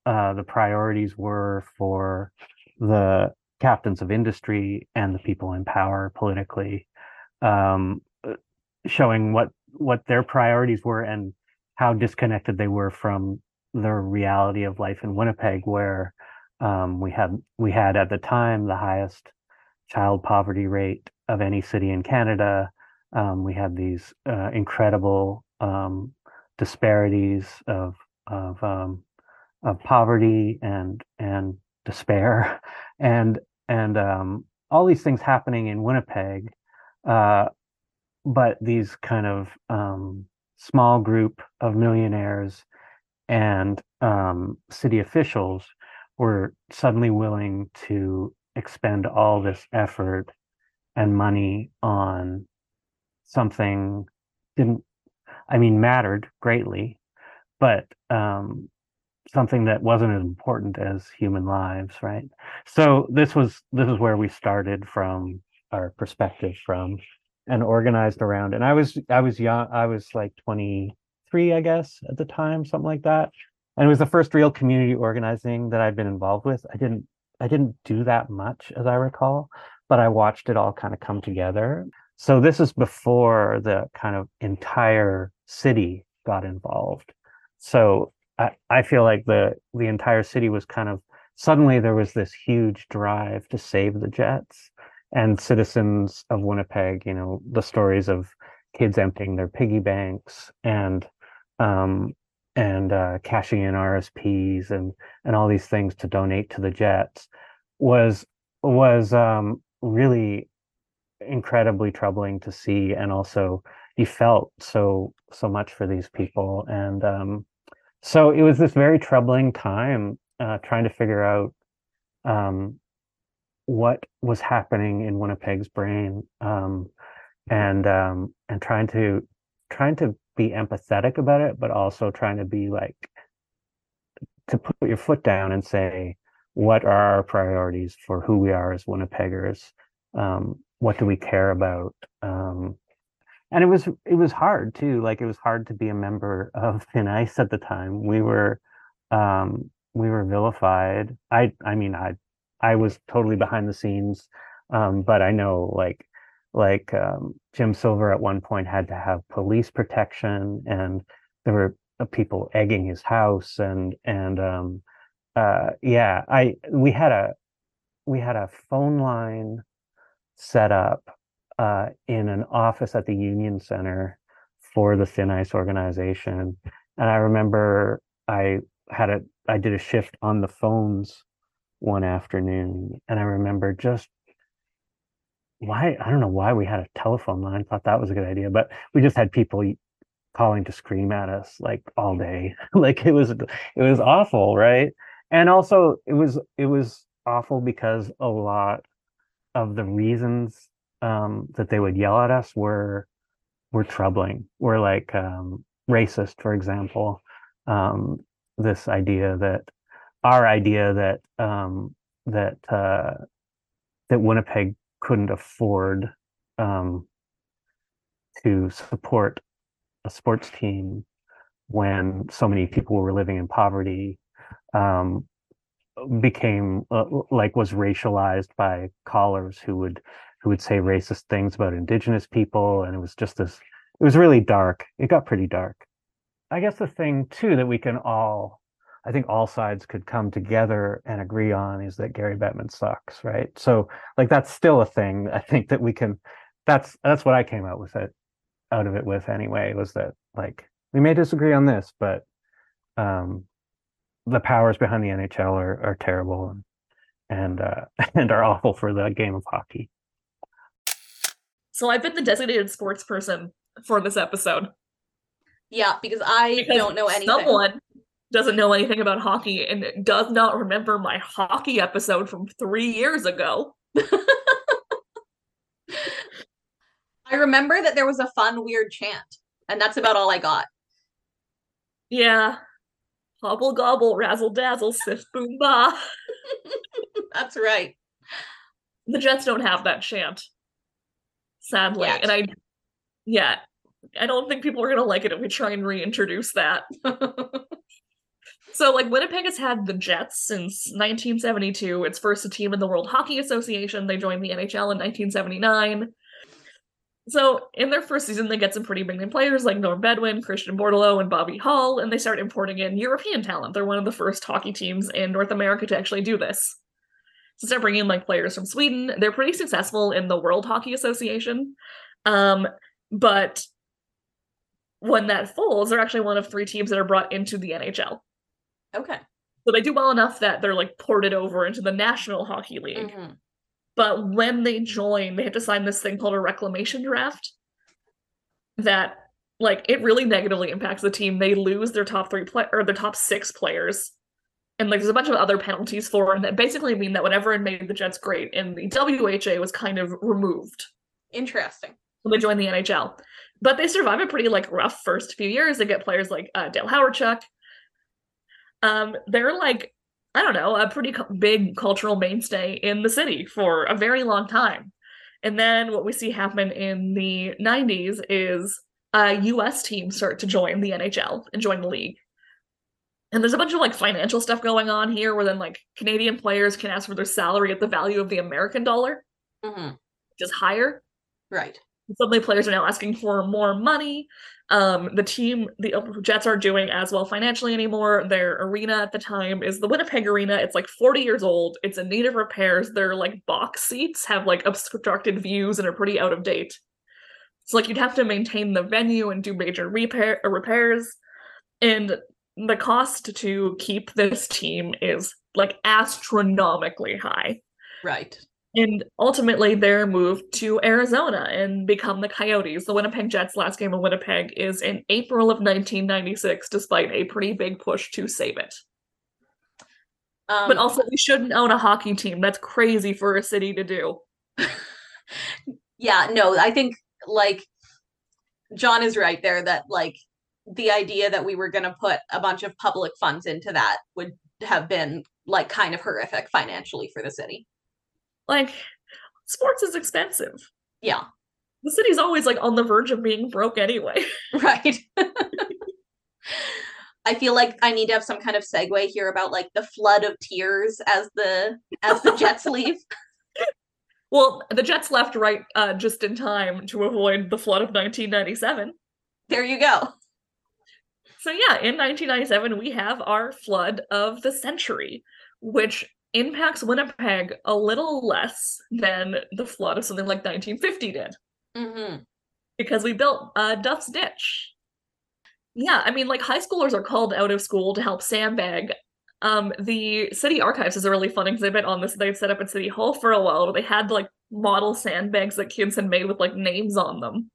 uh, the priorities were for the captains of industry and the people in power politically, um, showing what what their priorities were and how disconnected they were from the reality of life in Winnipeg, where um, we had we had at the time the highest child poverty rate of any city in Canada. Um, we had these uh, incredible um, disparities of of um, of poverty and and despair, and and um, all these things happening in Winnipeg, uh, but these kind of um, small group of millionaires and um, city officials were suddenly willing to expend all this effort and money on something didn't i mean mattered greatly but um, something that wasn't as important as human lives right? So this was this is where we started from our perspective from and organized around and i was i was young i was like 23 i guess at the time something like that. And it was the first real community organizing that i'd been involved with. I didn't i didn't do that much as i recall but i watched it all kind of come together. So this is before the kind of entire city got involved. So I, I feel like the the entire city was kind of suddenly there was this huge drive to save the Jets and citizens of Winnipeg, you know, the stories of kids emptying their piggy banks and um, and uh, cashing in RSPs and and all these things to donate to the Jets was was um, really incredibly troubling to see and also you felt so so much for these people. And um, so it was this very troubling time uh, trying to figure out um, what was happening in Winnipeg's brain um, and um, and trying to trying to be empathetic about it, but also trying to be like to put your foot down and say what are our priorities for who we are as Winnipeggers? Um, what do we care about? Um, and it was it was hard too like it was hard to be a member of thin ice at the time we were um we were vilified i i mean i i was totally behind the scenes um but i know like like um jim silver at one point had to have police protection and there were uh, people egging his house and and um uh yeah i we had a we had a phone line set up uh, in an office at the Union Center for the Thin Ice organization. And I remember I had a I did a shift on the phones one afternoon, and I remember just why I don't know why we had a telephone line. Thought that was a good idea, but we just had people calling to scream at us like all day. like it was it was awful, right? And also it was it was awful because a lot of the reasons um, that they would yell at us were were troubling. Were like um, racist, for example. Um, this idea that our idea that um, that uh, that Winnipeg couldn't afford um, to support a sports team when so many people were living in poverty um, became uh, like was racialized by callers who would who would say racist things about indigenous people and it was just this it was really dark. It got pretty dark. I guess the thing too that we can all i think all sides could come together and agree on is that gary bettman sucks right so like that's still a thing i think that we can that's that's what i came out with it out of it with anyway was that like we may disagree on this but um the powers behind the nhl are, are terrible and and uh and are awful for the game of hockey so I've been the designated sports person for this episode. Yeah, because I Because don't know anything. Someone doesn't know anything about hockey and does not remember my hockey episode from three years ago. I remember that there was a fun, weird chant, and that's about all I got. Yeah. Hobble gobble, razzle dazzle, sift boom ba. That's right. The Jets don't have that chant. Sadly. Yet. And I yeah. I don't think people are gonna like it if we try and reintroduce that. So, like, Winnipeg has had the Jets since 1972. It's first a team in the World Hockey Association. They joined the NHL in 1979. So, in their first season, they get some pretty big name players like Norm Beaudin, Christian Bordeleau, and Bobby Hull, and they start importing in European talent. They're one of the first hockey teams in North America to actually do this. So, start bringing in like players from Sweden. They're pretty successful in the World Hockey Association. Um, but when that folds, they're actually one of three teams that are brought into the NHL. Okay. So they do well enough that they're like ported over into the National Hockey League. Mhm. But when they join, they have to sign this thing called a reclamation draft that like it really negatively impacts the team. They lose their top three play or their top six players. And like there's a bunch of other penalties for and that basically mean that whatever had made the Jets great in the WHA was kind of removed Interesting. when they join the NHL. But they survive a pretty like rough first few years. They get players like uh, Dale Hawerchuk. Um, they're like I don't know a pretty big cultural mainstay in the city for a very long time. And then what we see happen in the 90s is uh, U.S. teams start to join the NHL and join the league. And there's a bunch of like financial stuff going on here, where then like Canadian players can ask for their salary at the value of the American dollar, hmm which is higher Right. suddenly players are now asking for more money. Um, the team, the Jets aren't doing as well financially anymore. Their arena at the time is the Winnipeg Arena. It's like 40 years old. It's in need of repairs. Their like box seats have like obstructed views and are pretty out of date. So like you'd have to maintain the venue and do major repair uh, repairs, and the cost to keep this team is like astronomically high. Right. And ultimately, they're moved to Arizona and become the Coyotes. The Winnipeg Jets' last game in Winnipeg is in April of 1996, despite a pretty big push to save it. Um, But also, we shouldn't own a hockey team. That's crazy for a city to do. yeah, no, I think like John is right there that like the idea that we were going to put a bunch of public funds into that would have been like kind of horrific financially for the city. Like, sports is expensive. Yeah, The city's always like on the verge of being broke anyway. right. I feel like I need to have some kind of segue here about like the flood of tears as the as the Jets leave. well, the Jets left right uh, just in time to avoid the flood of 1997. There you go. So yeah, in 1997 we have our flood of the century, which impacts Winnipeg a little less than the flood of something like 1950 did hmm because we built uh, Duff's Ditch. Yeah, I mean, like high schoolers are called out of school to help sandbag. Um, the city archives is a really fun exhibit on this. They've set up at City Hall for a while. They had like model sandbags that kids had made with like names on them.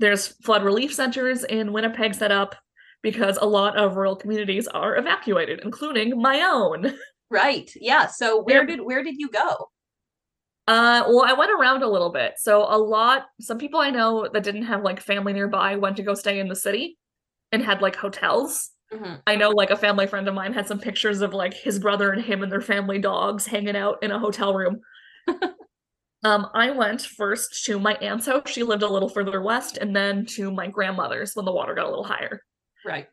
There's flood relief centers in Winnipeg set up because a lot of rural communities are evacuated, including my own. Right. Yeah. So where did where did you go? Uh, well, I went around a little bit. So a lot, some people I know that didn't have like family nearby went to go stay in the city and had like hotels. Mhm. I know like a family friend of mine had some pictures of like his brother and him and their family dogs hanging out in a hotel room. um, I went first to my aunt's house. She lived a little further west, and then to my grandmother's when the water got a little higher. Right.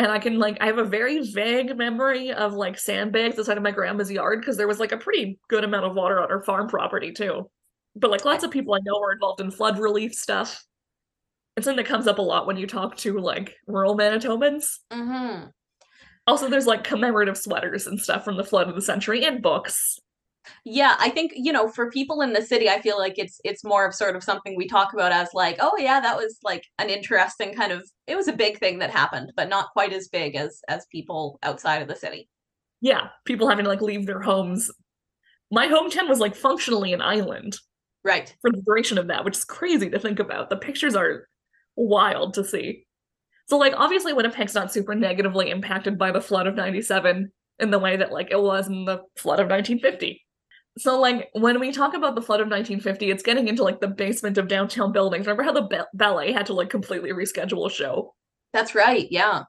And I can like I have a very vague memory of like sandbags outside of my grandma's yard because there was like a pretty good amount of water on her farm property too. But like lots of people I know were involved in flood relief stuff. It's something that comes up a lot when you talk to like rural Manitobans. hmm Also, there's like commemorative sweaters and stuff from the flood of the century and books. Yeah, I think, you know, for people in the city, I feel like it's it's more of sort of something we talk about as like, oh yeah, that was like an interesting kind of it was a big thing that happened, but not quite as big as as people outside of the city. Yeah, people having to like leave their homes. My hometown was like functionally an island Right. for the duration of that, which is crazy to think about. The pictures are wild to see. So, like, obviously, Winnipeg's not super negatively impacted by the flood of 97 in the way that, like, it was in the flood of 1950. So, like, when we talk about the flood of 1950, it's getting into, like, the basement of downtown buildings. Remember how the ba- ballet had to, like, completely reschedule a show? That's right. Yeah.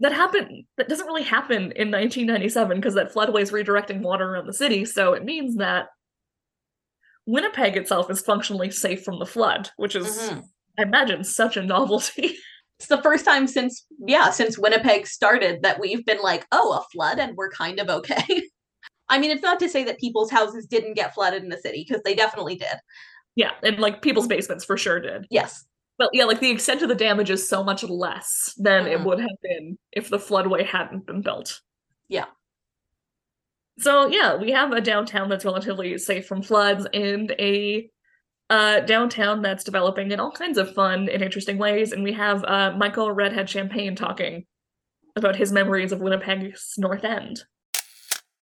That happened, that doesn't really happen in 1997 because that floodway is redirecting water around the city. So, it means that Winnipeg itself is functionally safe from the flood, which is Mhm. I imagine such a novelty. It's the first time since yeah, since Winnipeg started that we've been like, oh, a flood and we're kind of okay. I mean, it's not to say that people's houses didn't get flooded in the city because they definitely did. yeah, and like people's basements for sure did. Yes. But yeah, like the extent of the damage is so much less than it Mhm. would have been if the floodway hadn't been built. Yeah. So yeah, we have a downtown that's relatively safe from floods and a uh, downtown that's developing in all kinds of fun and interesting ways. And we have uh, Michael Redhead Champagne talking about his memories of Winnipeg's North End.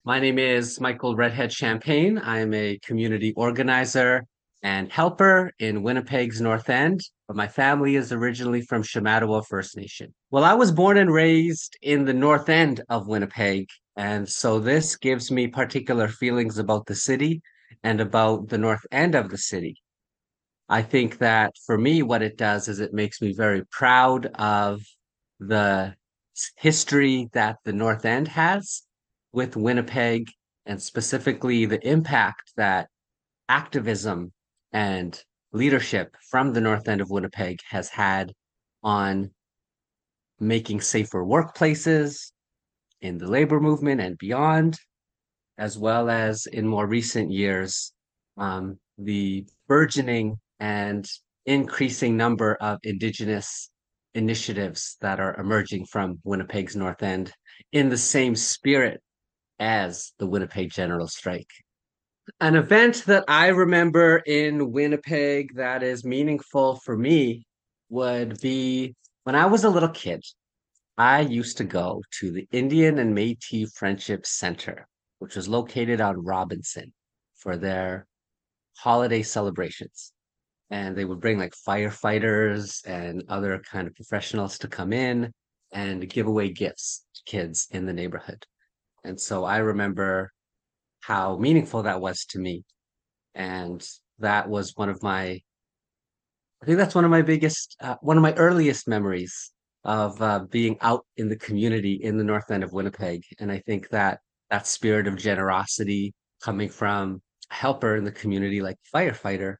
My name is Michael Redhead Champagne. I'm a community organizer and helper in Winnipeg's North End, but my family is originally from Shamattawa First Nation. Well, I was born and raised in the North End of Winnipeg, and so this gives me particular feelings about the city and about the North End of the city. I think that for me, what it does is it makes me very proud of the history that the North End has with Winnipeg and specifically the impact that activism and leadership from the North End of Winnipeg has had on making safer workplaces in the labor movement and beyond, as well as in more recent years, um, the burgeoning and increasing number of Indigenous initiatives that are emerging from Winnipeg's North End in the same spirit as the Winnipeg General Strike. An event that I remember in Winnipeg that is meaningful for me would be when I was a little kid. I used to go to the Indian and Metis Friendship Center, which was located on Robinson for their holiday celebrations. And they would bring like firefighters and other kind of professionals to come in and give away gifts to kids in the neighborhood. And so I remember how meaningful that was to me. And that was one of my, I think that's one of my biggest, uh, one of my earliest memories of uh, being out in the community in the north end of Winnipeg. And I think that that spirit of generosity coming from a helper in the community like firefighter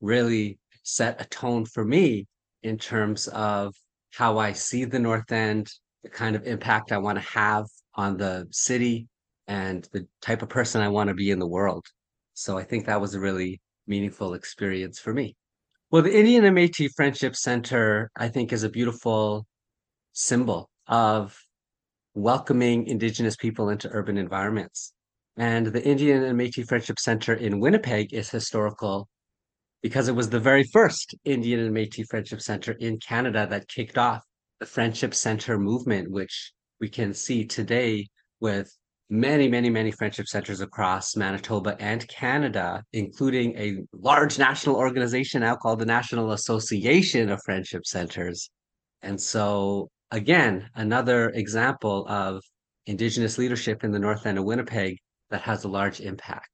really set a tone for me in terms of how I see the north end, the kind of impact I want to have on the city and the type of person I want to be in the world. So I think that was a really meaningful experience for me. Well, the Indian and Métis Friendship Center, I think, is a beautiful symbol of welcoming Indigenous people into urban environments. And the Indian and Métis Friendship Center in Winnipeg is historical because it was the very first Indian and Métis Friendship Center in Canada that kicked off the Friendship Center movement, which we can see today with many, many, many friendship centers across Manitoba and Canada, including a large national organization now called the National Association of Friendship Centers. And so, again, another example of Indigenous leadership in the North End of Winnipeg that has a large impact.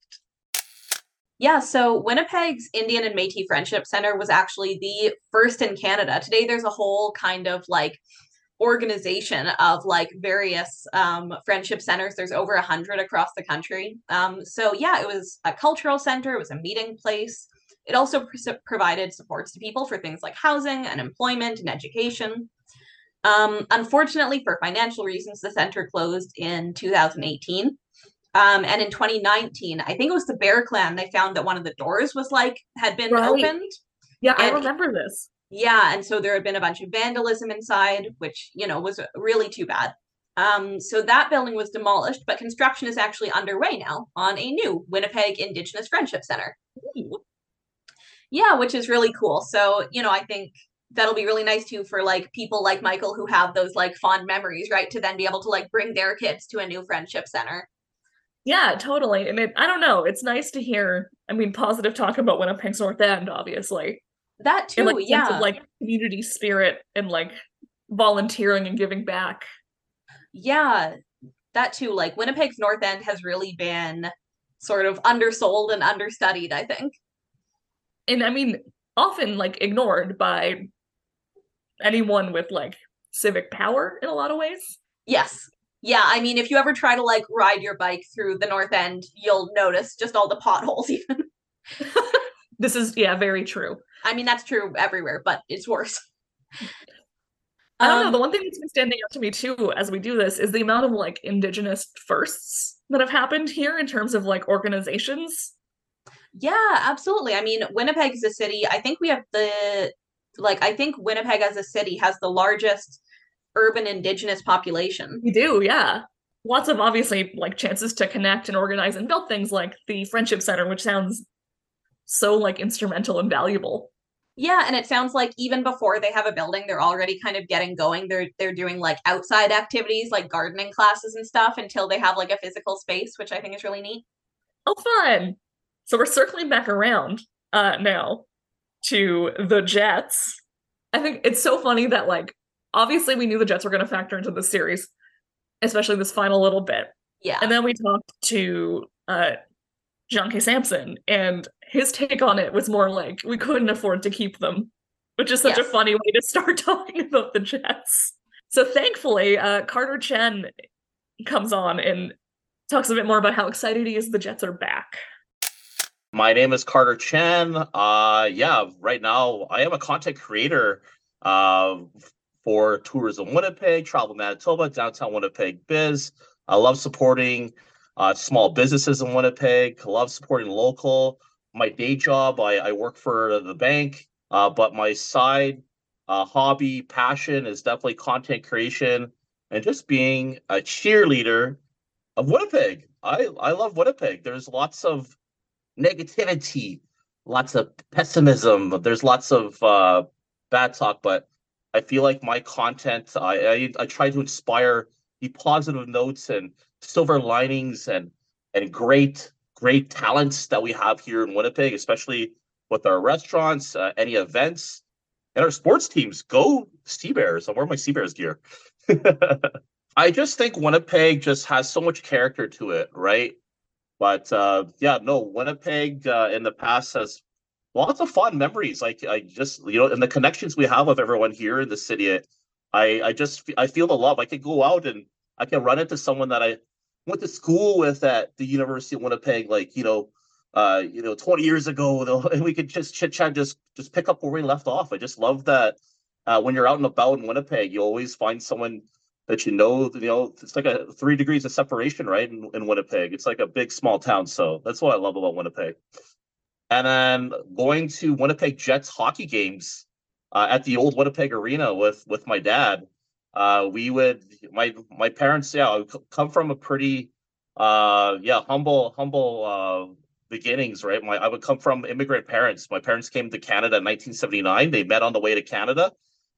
Yeah, so Winnipeg's Indian and Metis Friendship Center was actually the first in Canada. Today, there's a whole kind of like organization of like various um, friendship centers. There's over a hundred across the country. Um, so yeah, it was a cultural center. It was a meeting place. It also pr- provided supports to people for things like housing and employment and education. Um, unfortunately, for financial reasons, the center closed in 2018. Um, and in 2019, I think it was the Bear Clan, they found that one of the doors was like had been right. opened. Yeah, I remember this. Yeah, and so there had been a bunch of vandalism inside, which, you know, was really too bad. Um, so that building was demolished, but construction is actually underway now on a new Winnipeg Indigenous Friendship Center. Ooh. Yeah, which is really cool. So, you know, I think that'll be really nice too for like people like Michael who have those like fond memories, right? To then be able to like bring their kids to a new friendship center. Yeah, totally. And it, I don't know, it's nice to hear, I mean, positive talk about Winnipeg's North End, obviously. That too, and, like, yeah. Of, like community spirit and like volunteering and giving back. Yeah, that too. Like Winnipeg's North End has really been sort of undersold and understudied, I think. And I mean, often like ignored by anyone with like civic power in a lot of ways. Yes. Yeah, I mean, if you ever try to like ride your bike through the North End, you'll notice just all the potholes even. this is yeah, very true. I mean, that's true everywhere, but it's worse. I don't um, know. The one thing that's been standing out to me too as we do this is the amount of like indigenous firsts that have happened here in terms of like organizations. Yeah, absolutely. I mean, Winnipeg is a city. I think we have the like I think Winnipeg as a city has the largest urban indigenous population. We do, yeah. Lots of obviously like chances to connect and organize and build things like the Friendship Center, which sounds so like instrumental and valuable. Yeah, and it sounds like even before they have a building, they're already kind of getting going. They're they're doing like outside activities like gardening classes and stuff until they have like a physical space, which I think is really neat. Oh, fun! So we're circling back around. uh now to the Jets. I think it's so funny that like obviously we knew the Jets were going to factor into the series, especially this final little bit. Yeah. And then we talked to uh John K. Samson, and his take on it was more like we couldn't afford to keep them, which is such Yes. a funny way to start talking about the Jets. So thankfully, uh, Carter Chen comes on and talks a bit more about how excited he is the Jets are back. My name is Carter Chen. Uh, yeah, right now I am a content creator uh, for Tourism Winnipeg, Travel Manitoba, Downtown Winnipeg Biz. I love supporting uh, small businesses in Winnipeg. I love supporting local. My day job, I, I work for the bank, uh, but my side uh, hobby, passion is definitely content creation and just being a cheerleader of Winnipeg. I, I love Winnipeg. There's lots of negativity, lots of pessimism. There's lots of uh, bad talk, but I feel like my content, I, I I try to inspire the positive notes and silver linings and and great great talents that we have here in Winnipeg, especially with our restaurants, uh, any events, and our sports teams. Go Sea Bears! I'm wearing my Sea Bears gear. I just think Winnipeg just has so much character to it, right? But uh, yeah, no, Winnipeg uh, in the past has lots of fun memories. Like I just, you know, and the connections we have with everyone here in the city. I I just I feel the love. I could go out and I can run into someone that I went to school with at the University of Winnipeg, like you know, uh, you know, 20 years ago, and we could just chit chat, just just pick up where we left off. I just love that uh, when you're out and about in Winnipeg, you always find someone that you know. You know, it's like a three degrees of separation, right? In, in Winnipeg, it's like a big small town. So that's what I love about Winnipeg. And then going to Winnipeg Jets hockey games uh, at the old Winnipeg Arena with with my dad. Uh, we would my my parents yeah come from a pretty uh yeah humble humble uh beginnings right? My I would come from immigrant parents. My parents came to Canada in 1979 they met on the way to Canada.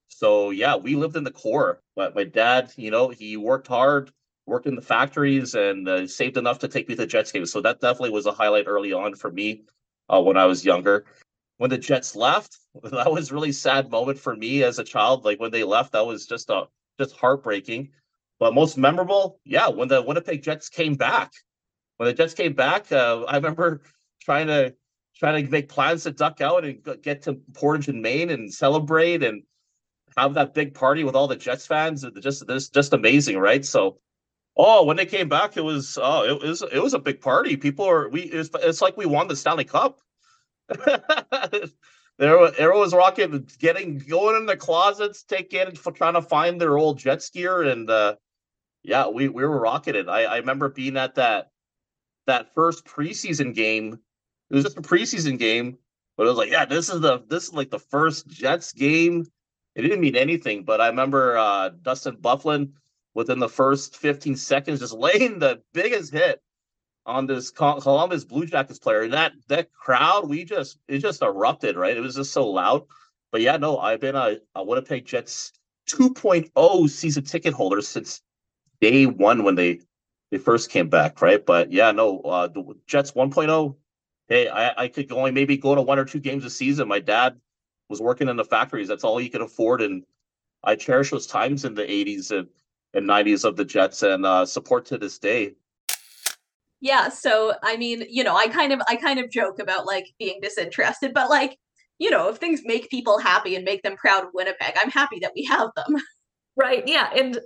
So yeah we lived in the core. But my dad you know he worked hard worked in the factories and uh, saved enough to take me to Jets games so that definitely was a highlight early on for me uh, when I was younger. When the Jets left that was really sad moment for me as a child. Like when they left that was just a just heartbreaking. But most memorable, yeah, when the Winnipeg Jets came back. When the Jets came back, uh, I remember trying to trying to make plans to duck out and get to Portage in Main and celebrate and have that big party with all the Jets fans. It Just this just amazing, right? So, oh, when they came back, it was oh, it was it was a big party. People are we it's, it's like we won the Stanley Cup. There, everyone was rocking, getting going in the closets, taking for trying to find their old jet skier, and uh, yeah, we we were it. I, I remember being at that that first preseason game. It was just a preseason game, but it was like, yeah, this is the this is like the first Jets game. It didn't mean anything, but I remember uh, Dustin Byfuglien within the first 15 seconds just laying the biggest hit on this Columbus Blue Jackets player, and that that crowd, we just it just erupted, right? It was just so loud. But yeah, no, I've been a, a Winnipeg Jets 2.0 season ticket holder since day one when they they first came back, right? But yeah, no, uh, the Jets 1.0. Hey, I, I could only maybe go to one or two games a season. My dad was working in the factories; that's all he could afford, and I cherish those times in the 80s and, and 90s of the Jets, and uh, support to this day. Yeah, so I mean, you know, I kind of I kind of joke about like being disinterested, but like, you know, if things make people happy and make them proud of Winnipeg, I'm happy that we have them. Right. Yeah. And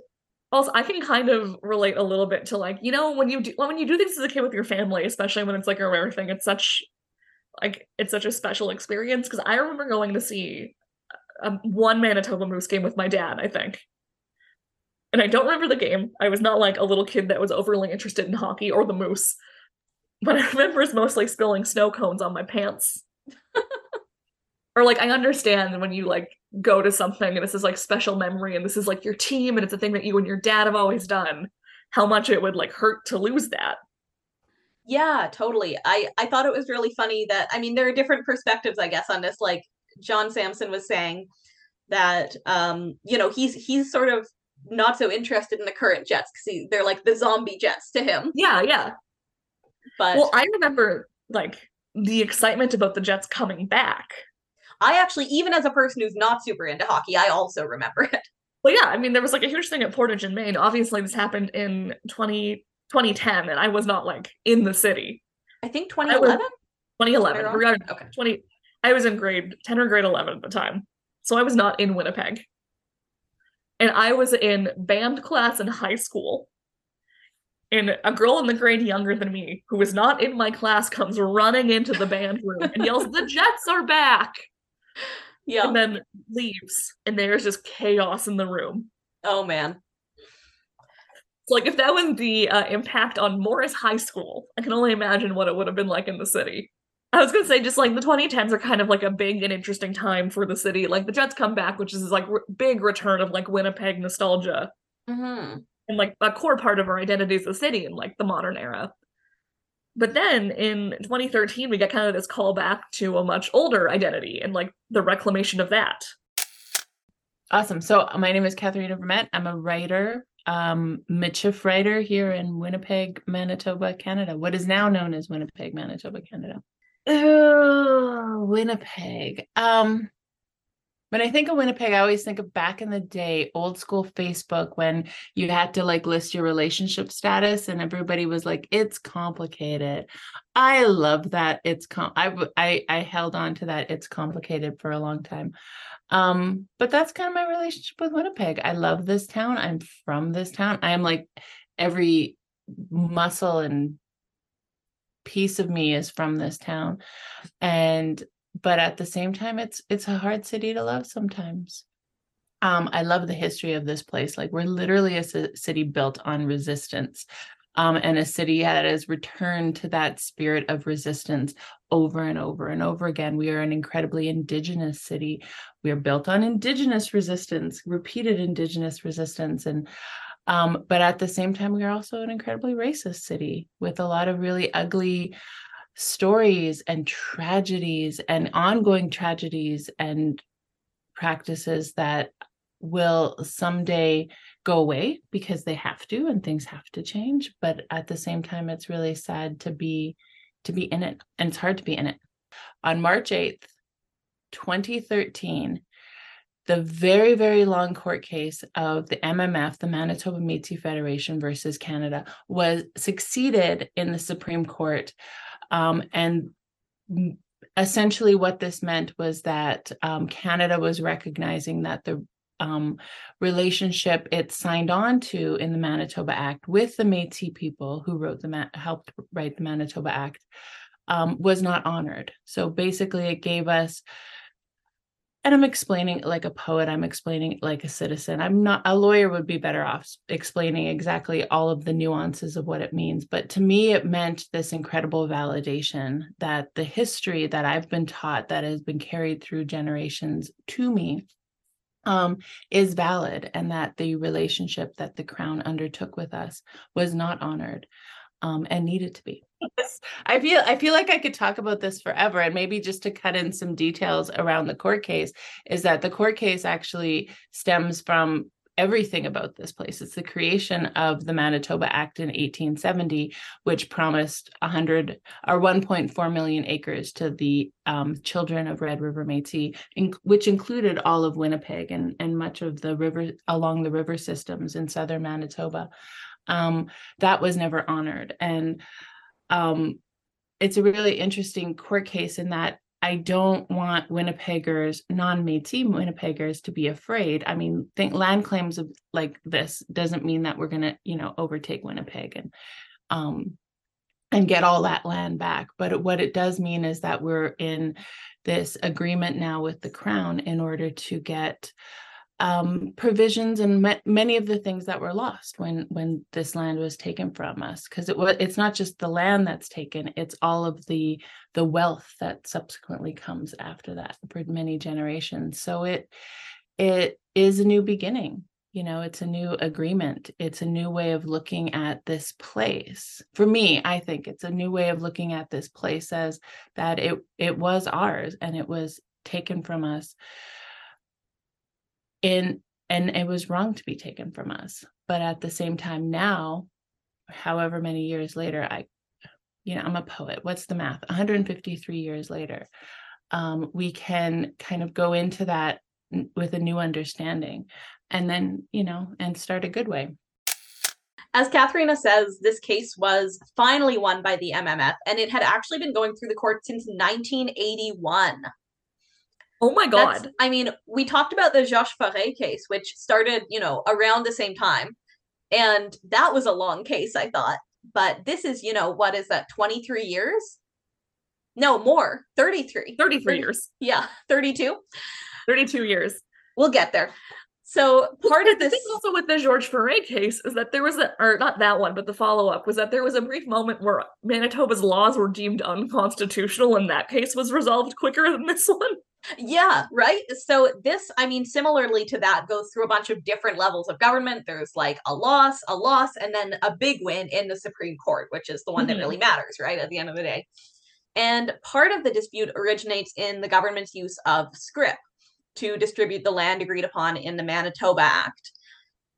also I can kind of relate a little bit to like, you know, when you do when you do things as a kid with your family, especially when it's like a rare thing, it's such like it's such a special experience. Cause I remember going to see a one Manitoba Moose game with my dad, I think. And I don't remember the game. I was not like a little kid that was overly interested in hockey or the moose. But I remember is mostly spilling snow cones on my pants. or like I understand when you like go to something and this is like special memory and this is like your team and it's a thing that you and your dad have always done, how much it would like hurt to lose that. Yeah, totally. I I thought it was really funny that I mean there are different perspectives I guess on this like John Samson was saying that um you know he's he's sort of not so interested in the current Jets cuz they're like the zombie Jets to him. Yeah, yeah. But Well, I remember like the excitement about the Jets coming back. I actually, even as a person who's not super into hockey, I also remember it. Well, yeah, I mean, there was like a huge thing at Portage in Main. Obviously, this happened in 20, 2010, and I was not like in the city. I think 2011. 2011. I We're wrong? Okay. 20. I was in grade 10 or grade 11 at the time, so I was not in Winnipeg. And I was in band class in high school. And a girl in the grade younger than me, who was not in my class, comes running into the band room and yells, "The Jets are back!" Yeah. and then leaves, and there's just chaos in the room. Oh man. So, like, if that was the uh, impact on Morris High School, I can only imagine what it would have been like in the city. I was gonna say, just like the 2010s are kind of like a big and interesting time for the city. Like the Jets come back, which is like r- big return of like Winnipeg nostalgia hmm and like a core part of our identity as a city in like the modern era. But then in 2013, we get kind of this callback to a much older identity and like the reclamation of that. Awesome. So uh, my name is Katharena Vermette. I'm a writer, um, Michif writer here in Winnipeg, Manitoba, Canada. What is now known as Winnipeg, Manitoba, Canada. Oh, Winnipeg. Um, when I think of Winnipeg, I always think of back in the day, old school Facebook, when you had to like list your relationship status, and everybody was like, "It's complicated." I love that. It's com. i i held on to that. It's complicated for a long time. Um, but that's kind of my relationship with Winnipeg. I love this town. I'm from this town. I am like every muscle and piece of me is from this town. And but at the same time it's it's a hard city to love sometimes. Um, I love the history of this place. Like we're literally a city built on resistance. Um, and a city that has returned to that spirit of resistance over and over and over again. We are an incredibly indigenous city. We are built on indigenous resistance, repeated indigenous resistance, and um, but at the same time, we are also an incredibly racist city with a lot of really ugly stories and tragedies and ongoing tragedies and practices that will someday go away because they have to and things have to change. But at the same time it's really sad to be to be in it and it's hard to be in it. On march 8th 2013 the very very long court case of the mmf the manitoba metis federation versus canada was succeeded in the supreme court um, and essentially what this meant was that um, canada was recognizing that the um, relationship it signed on to in the Manitoba Act with the Métis people who wrote the helped write the Manitoba Act um, was not honored. So basically, it gave us, and I'm explaining like a poet. I'm explaining like a citizen. I'm not a lawyer would be better off explaining exactly all of the nuances of what it means. But to me, it meant this incredible validation that the history that I've been taught that has been carried through generations to me um, is valid and that the relationship that the crown undertook with us was not honored um, and needed to be. I feel I feel like I could talk about this forever and maybe just to cut in some details around the court case is that the court case actually stems from everything about this place. It's the creation of the Manitoba Act in 1870, which promised 100 or 1.4 million acres to the um, children of Red River Métis, in, which included all of Winnipeg and, and much of the river along the river systems in southern Manitoba. Um, that was never honored. And um, it's a really interesting court case in that I don't want Winnipeggers, non-Métis Winnipeggers, to be afraid. I mean, think land claims of like this doesn't mean that we're gonna, you know, overtake Winnipeg and um and get all that land back. But what it does mean is that we're in this agreement now with the crown in order to get um, provisions and ma- many of the things that were lost when when this land was taken from us. Because it was it's not just the land that's taken it's all of the the wealth that subsequently comes after that for many generations. So it it is a new beginning you know it's a new agreement it's a new way of looking at this place. For me i think it's a new way of looking at this place as that it it was ours and it was taken from us in and it was wrong to be taken from us but at the same time now however many years later i you know, I'm a poet. What's the math? 153 years later, um, we can kind of go into that with a new understanding and then, you know, and start a good way. As Katharena says, this case was finally won by the MMF, and it had actually been going through the court since 1981. Oh my That's- god. I mean, we talked about the Georges Forest case, which started, you know, around the same time. And that was a long case, I thought. But this is, you know, what is that, 23 years? No, more, 33. 33 Thirty- years. Yeah, 32. 32 years. We'll get there. So part of this. also with the George Forest case is that there was a, or not that one, but the follow up was that there was a brief moment where Manitoba's laws were deemed unconstitutional, and that case was resolved quicker than this one. Yeah, right. So this, I mean, similarly to that, goes through a bunch of different levels of government. There's like a loss, a loss, and then a big win in the Supreme Court, which is the one Mhm. that really matters, right? At the end of the day. And part of the dispute originates in the government's use of scrip to distribute the land agreed upon in the Manitoba Act.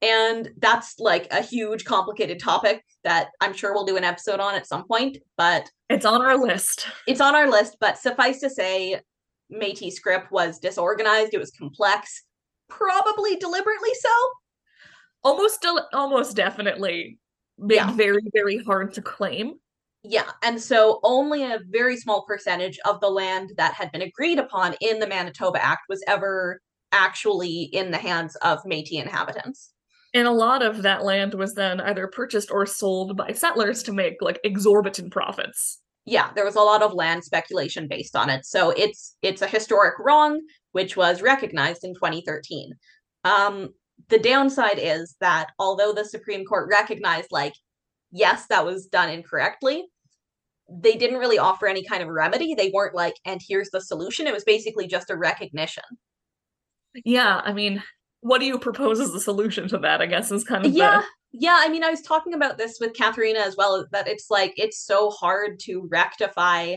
And that's like a huge, complicated topic that I'm sure we'll do an episode on at some point. But It's on our list. it's on our list, but suffice to say, Métis scrip was disorganized. It was complex, probably deliberately so. Almost, del- almost definitely made Yeah. very, very hard to claim. Yeah, and so only a very small percentage of the land that had been agreed upon in the Manitoba Act was ever actually in the hands of Métis inhabitants. And a lot of that land was then either purchased or sold by settlers to make like exorbitant profits. Yeah there was a lot of land speculation based on it. So it's it's a historic wrong which was recognized in 2013 um the downside is that although the supreme court recognized like yes that was done incorrectly they didn't really offer any kind of remedy. They weren't like and here's the solution. It was basically just a recognition. Yeah, I mean, what do you propose as a solution to that? I guess is kind of yeah the yeah i mean i was talking about this with katharena as well that it's like it's so hard to rectify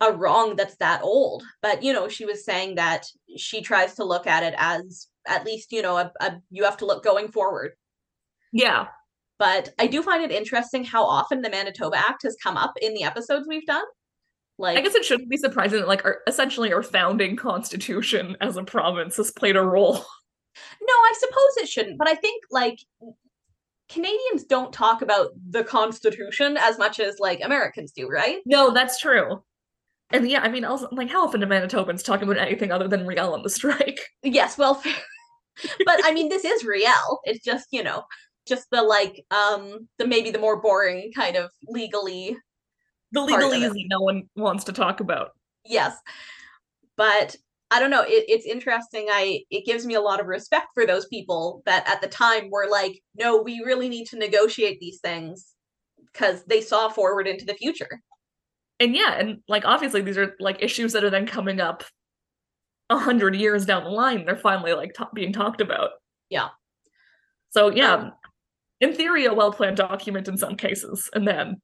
a wrong that's that old but you know she was saying that she tries to look at it as at least you know a, a you have to look going forward yeah. but i do find it interesting how often the manitoba act has come up in the episodes we've done like I guess it shouldn't be surprising that like our essentially our founding constitution as a province has played a role. No, I suppose it shouldn't, but I think like Canadians don't talk about the Constitution as much as like Americans do, right? No, that's true. And yeah, I mean, also like how often do Manitobans talk about anything other than Riel and the strike? Yes, well, but I mean, this is Riel. It's just you know, just the like um the maybe the more boring kind of legally The Part of it. legalese no one wants to talk about. yes, but I don't know. It, it's interesting. I it gives me a lot of respect for those people that at the time were like, no, we really need to negotiate these things because they saw forward into the future. And yeah, and like obviously these are like issues that are then coming up a hundred years down the line. They're finally like being talked about. Yeah. So yeah, Um, in theory, a well planned document in some cases, and then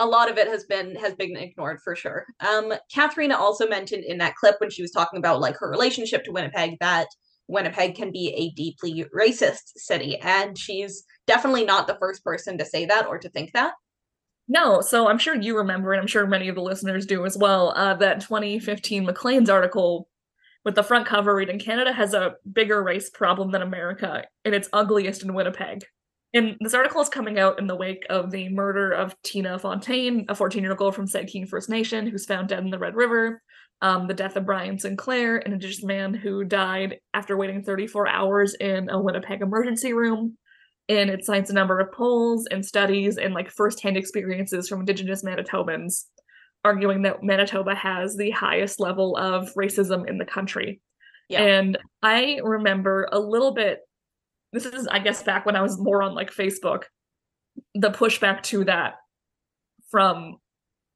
a lot of it has been has been ignored for sure. Um, Katharena also mentioned in that clip when she was talking about like her relationship to Winnipeg that Winnipeg can be a deeply racist city, and she's definitely not the first person to say that or to think that. No, so I'm sure you remember, and I'm sure many of the listeners do as well, uh, that 2015 Maclean's article with the front cover reading Canada has a bigger race problem than America, and it's ugliest in Winnipeg. And this article is coming out in the wake of the murder of Tina Fontaine, a 14 year old girl from Sagkeeng First Nation who's found dead in the Red River, um, the death of Brian Sinclair, an Indigenous man who died after waiting 34 hours in a Winnipeg emergency room and it cites a number of polls and studies and like firsthand experiences from indigenous manitobans arguing that manitoba has the highest level of racism in the country Yeah. and i remember a little bit this is i guess back when i was more on like facebook the pushback to that from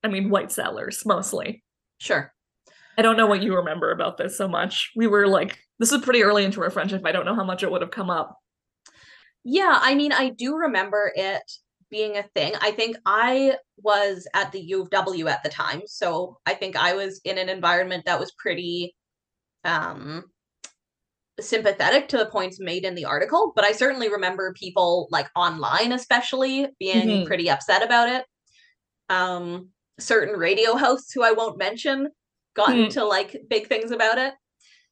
i mean white settlers mostly Sure. i don't know what you remember about this so much we were like this was pretty early into our friendship i don't know how much it would have come up Yeah, I mean, I do remember it being a thing. I think I was at the U of W at the time, so I think I was in an environment that was pretty um sympathetic to the points made in the article, but I certainly remember people like online especially being Mhm. pretty upset about it. um certain radio hosts who I won't mention gotten Hmm. into like big things about it.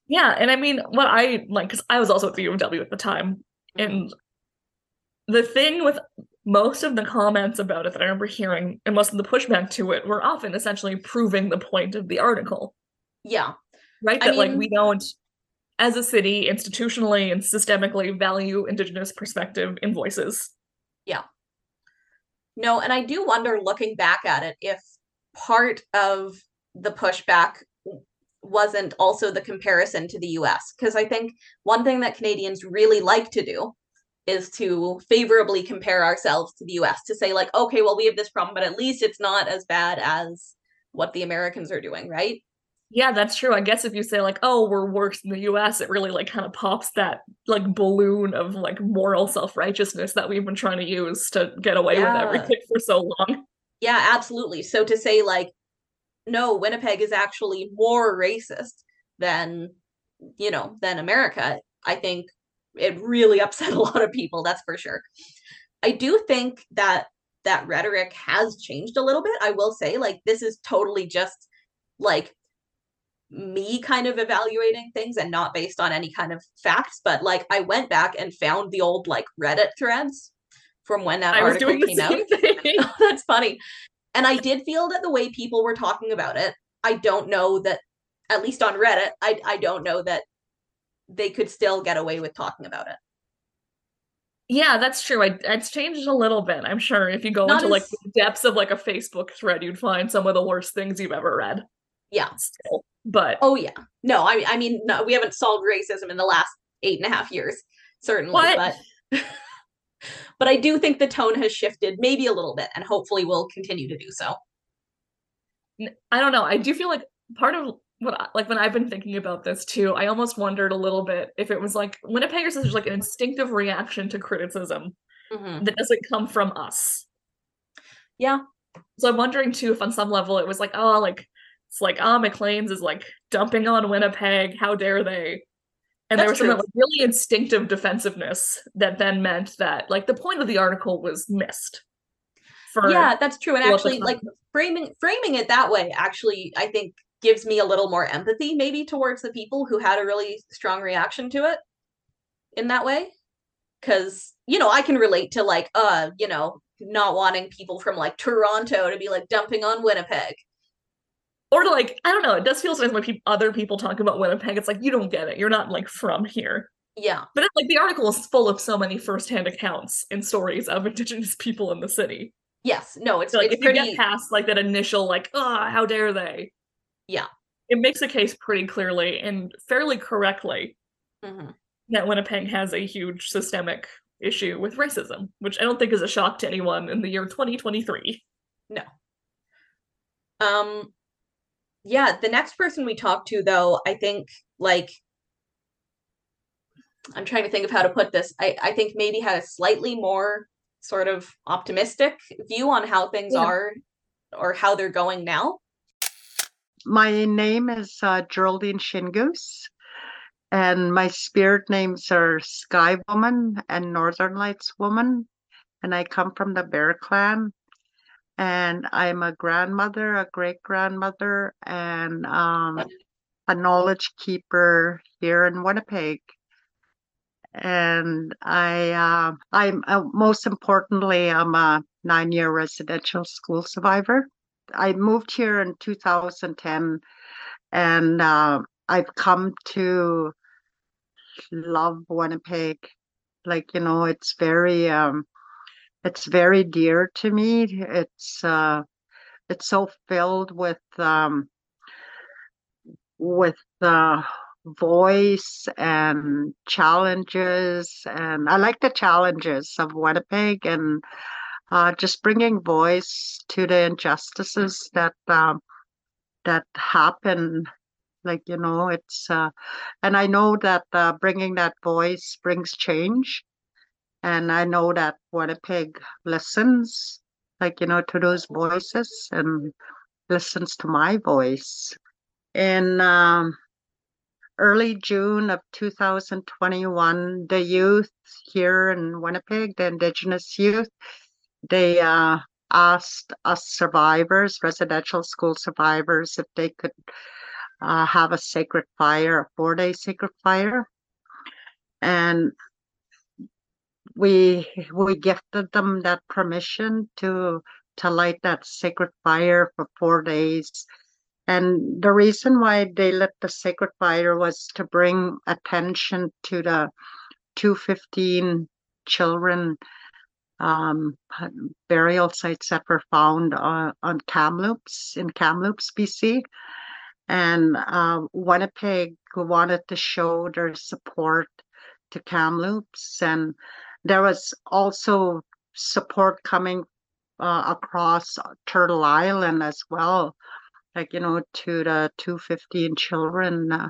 Yeah, and I mean, what I like, because I was also at the U of W at the time, and the thing with most of the comments about it that I remember hearing, and most of the pushback to it, were often essentially proving the point of the article, Yeah. right? I That like we don't, as a city, institutionally and systemically value Indigenous perspective in voices. Yeah no, and I do wonder looking back at it if part of the pushback wasn't also the comparison to the US. Because I think one thing that Canadians really like to do is to favorably compare ourselves to the US to say, like, okay, well, we have this problem, but at least it's not as bad as what the Americans are doing, right? Yeah, that's true. I guess if you say like, "Oh, we're worse in the U.S.," it really like kind of pops that like balloon of like moral self-righteousness that we've been trying to use to get away with everything for so long. Yeah, absolutely. So to say, like, no, Winnipeg is actually more racist than, you know, than America, I think it really upset a lot of people, that's for sure. I do think that that rhetoric has changed a little bit. I will say, like, this is totally just like me kind of evaluating things and not based on any kind of facts. But like, I went back and found the old like Reddit threads from when that I was article doing the came out. same thing. Oh, that's funny. And I did feel that the way people were talking about it, I don't know that, at least on Reddit, I, I don't know that they could still get away with talking about it. Yeah, that's true. I, it's changed a little bit. I'm sure if you go Not into like the depths of like a Facebook thread, you'd find some of the worst things you've ever read. Yeah. Still, but Oh, yeah. No, I, I mean, no, we haven't solved racism in the last eight and a half years, certainly. What? But, but I do think the tone has shifted maybe a little bit and hopefully will continue to do so. I don't know. I do feel like part of what I, like when I've been thinking about this too, I almost wondered a little bit if it was like Winnipeggers is like an instinctive reaction to criticism Mhm. that doesn't come from us. Yeah. So I'm wondering too if on some level it was like, oh, like it's like, ah, Maclean's is like dumping on Winnipeg. How dare they? And there That's was some like really instinctive defensiveness that then meant that like the point of the article was missed. Yeah that's true and people at the actually like framing framing it that way actually i think gives me a little more empathy maybe towards the people who had a really strong reaction to it in that way because you know i can relate to like uh you know not wanting people from like toronto to be like dumping on winnipeg or like I don't know. It does feel sometimes when other people talk about Winnipeg, it's like you don't get it. You're not like from here. yeah But it, like the article is full of so many firsthand accounts and stories of Indigenous people in the city. yes no it's, So like it's if you get past like that initial like, ah, how dare they? Yeah. It makes a case pretty clearly and fairly correctly Mhm. that Winnipeg has a huge systemic issue with racism, which I don't think is a shock to anyone in the year 2023. No. Um yeah, the next person we talked to though, I think like I'm trying to think of how to put this. I I think maybe had a slightly more sort of optimistic view on how things Yeah. are or how they're going now. My name is uh, Geraldine Shingoose, and my spirit names are Sky Woman and Northern Lights Woman, and I come from the Bear Clan. And I'm a grandmother, a great grandmother, and um, a knowledge keeper here in Winnipeg. And I, uh, I'm uh, most importantly, I'm a nine-year residential school survivor. I moved here in 2010 and uh, I've come to love Winnipeg. Like, you know, it's very um it's very dear to me. It's uh it's so filled with um with uh voice and challenges and I like the challenges of Winnipeg and uh, just bringing voice to the injustices that um, that happen. Like you know, it's uh, and I know that uh, bringing that voice brings change, and I know that Winnipeg listens, like you know, to those voices and listens to my voice. In um, early June of 2021, the youth here in Winnipeg, the Indigenous youth, they uh asked us survivors, residential school survivors, if they could uh, have a sacred fire, a four day sacred fire. And we we gifted them that permission to to light that sacred fire for four days. And the reason why they lit the sacred fire was to bring attention to the 215 children um, burial sites that were found on, on Kamloops in Kamloops, BC. And uh, Winnipeg wanted to show their support to Kamloops. And there was also support coming uh, across Turtle Island as well, like, you know, to the 215 children. Uh,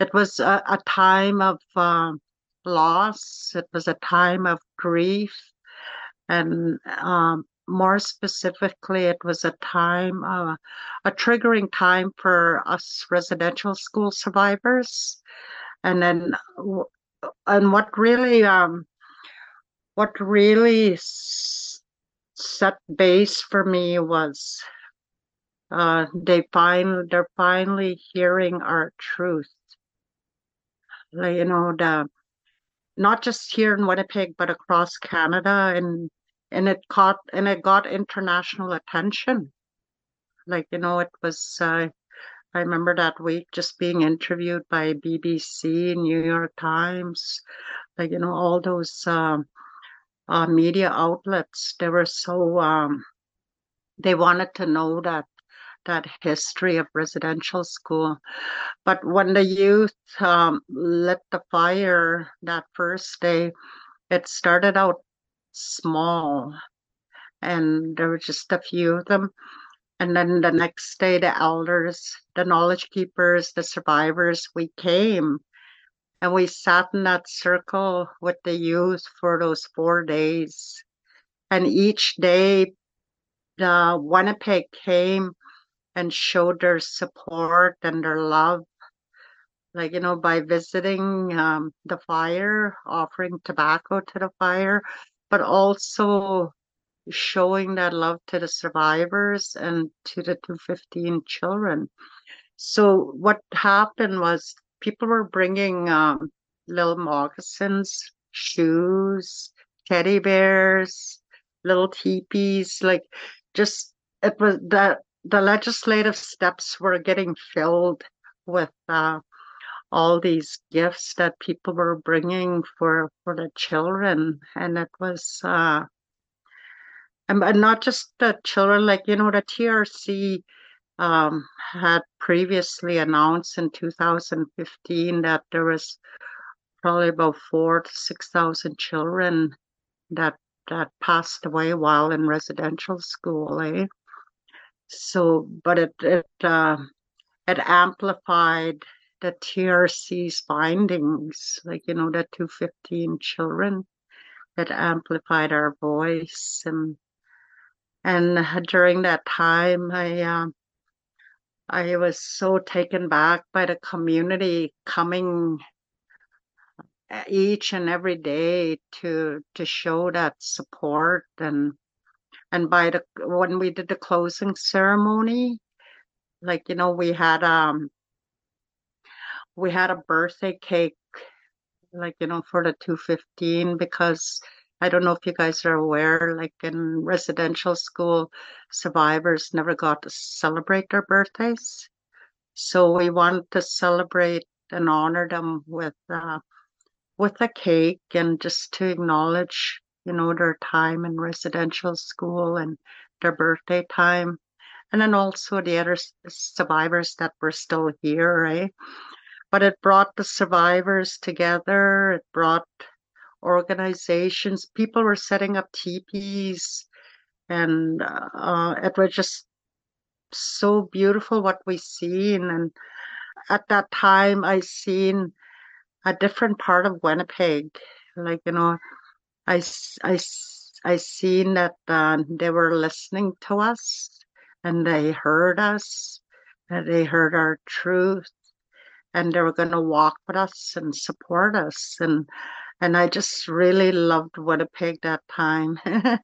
it was a, a time of uh, loss, it was a time of grief. And um, more specifically, it was a time, uh, a triggering time for us residential school survivors. And then, and what really, um, what really set base for me was uh, they find they're finally hearing our truth. Like, you know, the not just here in Winnipeg, but across Canada, and and it caught and it got international attention. Like you know, it was. Uh, I remember that week just being interviewed by BBC, New York Times, like you know, all those. Um, uh, media outlets. They were so um, they wanted to know that that history of residential school. But when the youth um, lit the fire that first day, it started out small, and there were just a few of them. And then the next day, the elders, the knowledge keepers, the survivors, we came and we sat in that circle with the youth for those four days. And each day, the Winnipeg came and showed their support and their love, like, you know, by visiting um, the fire, offering tobacco to the fire, but also showing that love to the survivors and to the 215 children. So, what happened was people were bringing um, little moccasins, shoes, teddy bears, little teepees, like just it was that the legislative steps were getting filled with uh, all these gifts that people were bringing for for the children, and it was. Uh, and, and not just the children, like you know, the TRC um, had previously announced in 2015 that there was probably about four to six thousand children that that passed away while in residential school. Eh? So, but it it uh, it amplified the TRC's findings, like you know, the 215 children. It amplified our voice and and during that time, I uh, I was so taken back by the community coming uh, each and every day to to show that support and and by the when we did the closing ceremony like you know we had um we had a birthday cake like you know for the 215 because I don't know if you guys are aware, like in residential school, survivors never got to celebrate their birthdays. So we wanted to celebrate and honor them with uh, with a cake and just to acknowledge, you know, their time in residential school and their birthday time. And then also the other survivors that were still here, right? But it brought the survivors together. It brought organizations. People were setting up teepees, and uh, it was just so beautiful what we seen. And at that time, I seen a different part of Winnipeg. Like you know, I I I seen that uh, they were listening to us, and they heard us, and they heard our truth, and they were going to walk with us and support us and and I just really loved Winnipeg that time.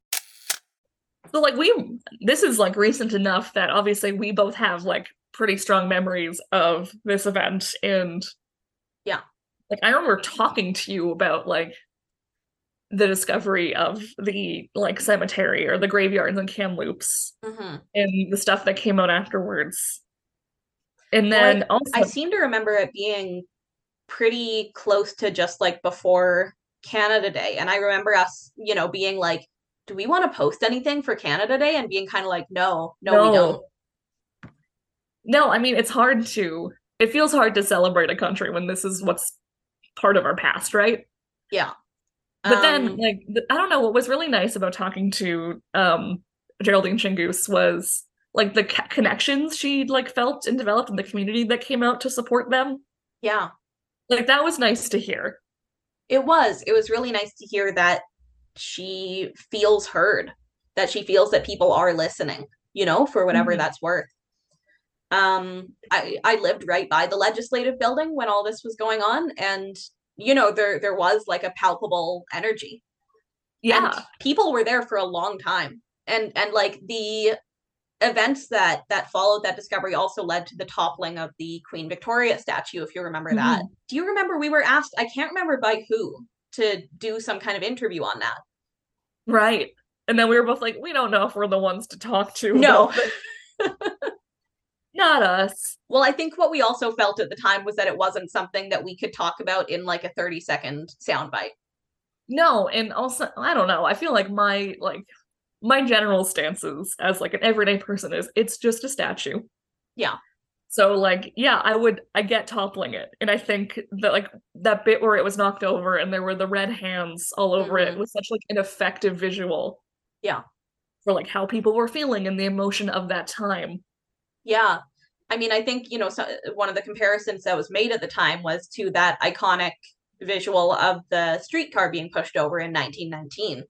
so like we this is like recent enough that obviously we both have like pretty strong memories of this event and Yeah. Like I remember talking to you about like the discovery of the like cemetery or the graveyards and Kamloops Mhm. and the stuff that came out afterwards. And Well, then I, also I seem to remember it being pretty close to just like before Canada Day. And I remember us, you know, being like, do we want to post anything for Canada Day? And being kind of like, no, no, we don't. No, I mean it's hard to it feels hard to celebrate a country when this is what's part of our past, right? Yeah. But then Um, like I don't know what was really nice about talking to um Geraldine Shingoose was like the ca- connections she like felt and developed in the community that came out to support them. yeah, Like that was nice to hear. it was. It was really nice to hear that she feels heard, that she feels that people are listening, you know, for whatever Mhm. that's worth. Um, I I lived right by the legislative building when all this was going on, and you know, there there was like a palpable energy. Yeah. and people were there for a long time and and like the events that that followed that discovery also led to the toppling of the queen victoria statue if you remember that mm-hmm. do you remember we were asked i can't remember by who to do some kind of interview on that Right. And then we were both like, we don't know if we're the ones to talk to. No. Not us. well i think what we also felt at the time was that it wasn't something that we could talk about in like a 30 second soundbite No, and also I don't know. I feel like my like my general stances as like an everyday person is it's just a statue. Yeah. So like yeah, I would I get toppling it. And I think that like that bit where it was knocked over and there were the red hands all over it Mhm. was such like an effective visual. Yeah. For like how people were feeling and the emotion of that time. Yeah. I mean, I think, you know, so, one of the comparisons that was made at the time was to that iconic visual of the streetcar being pushed over in 1919,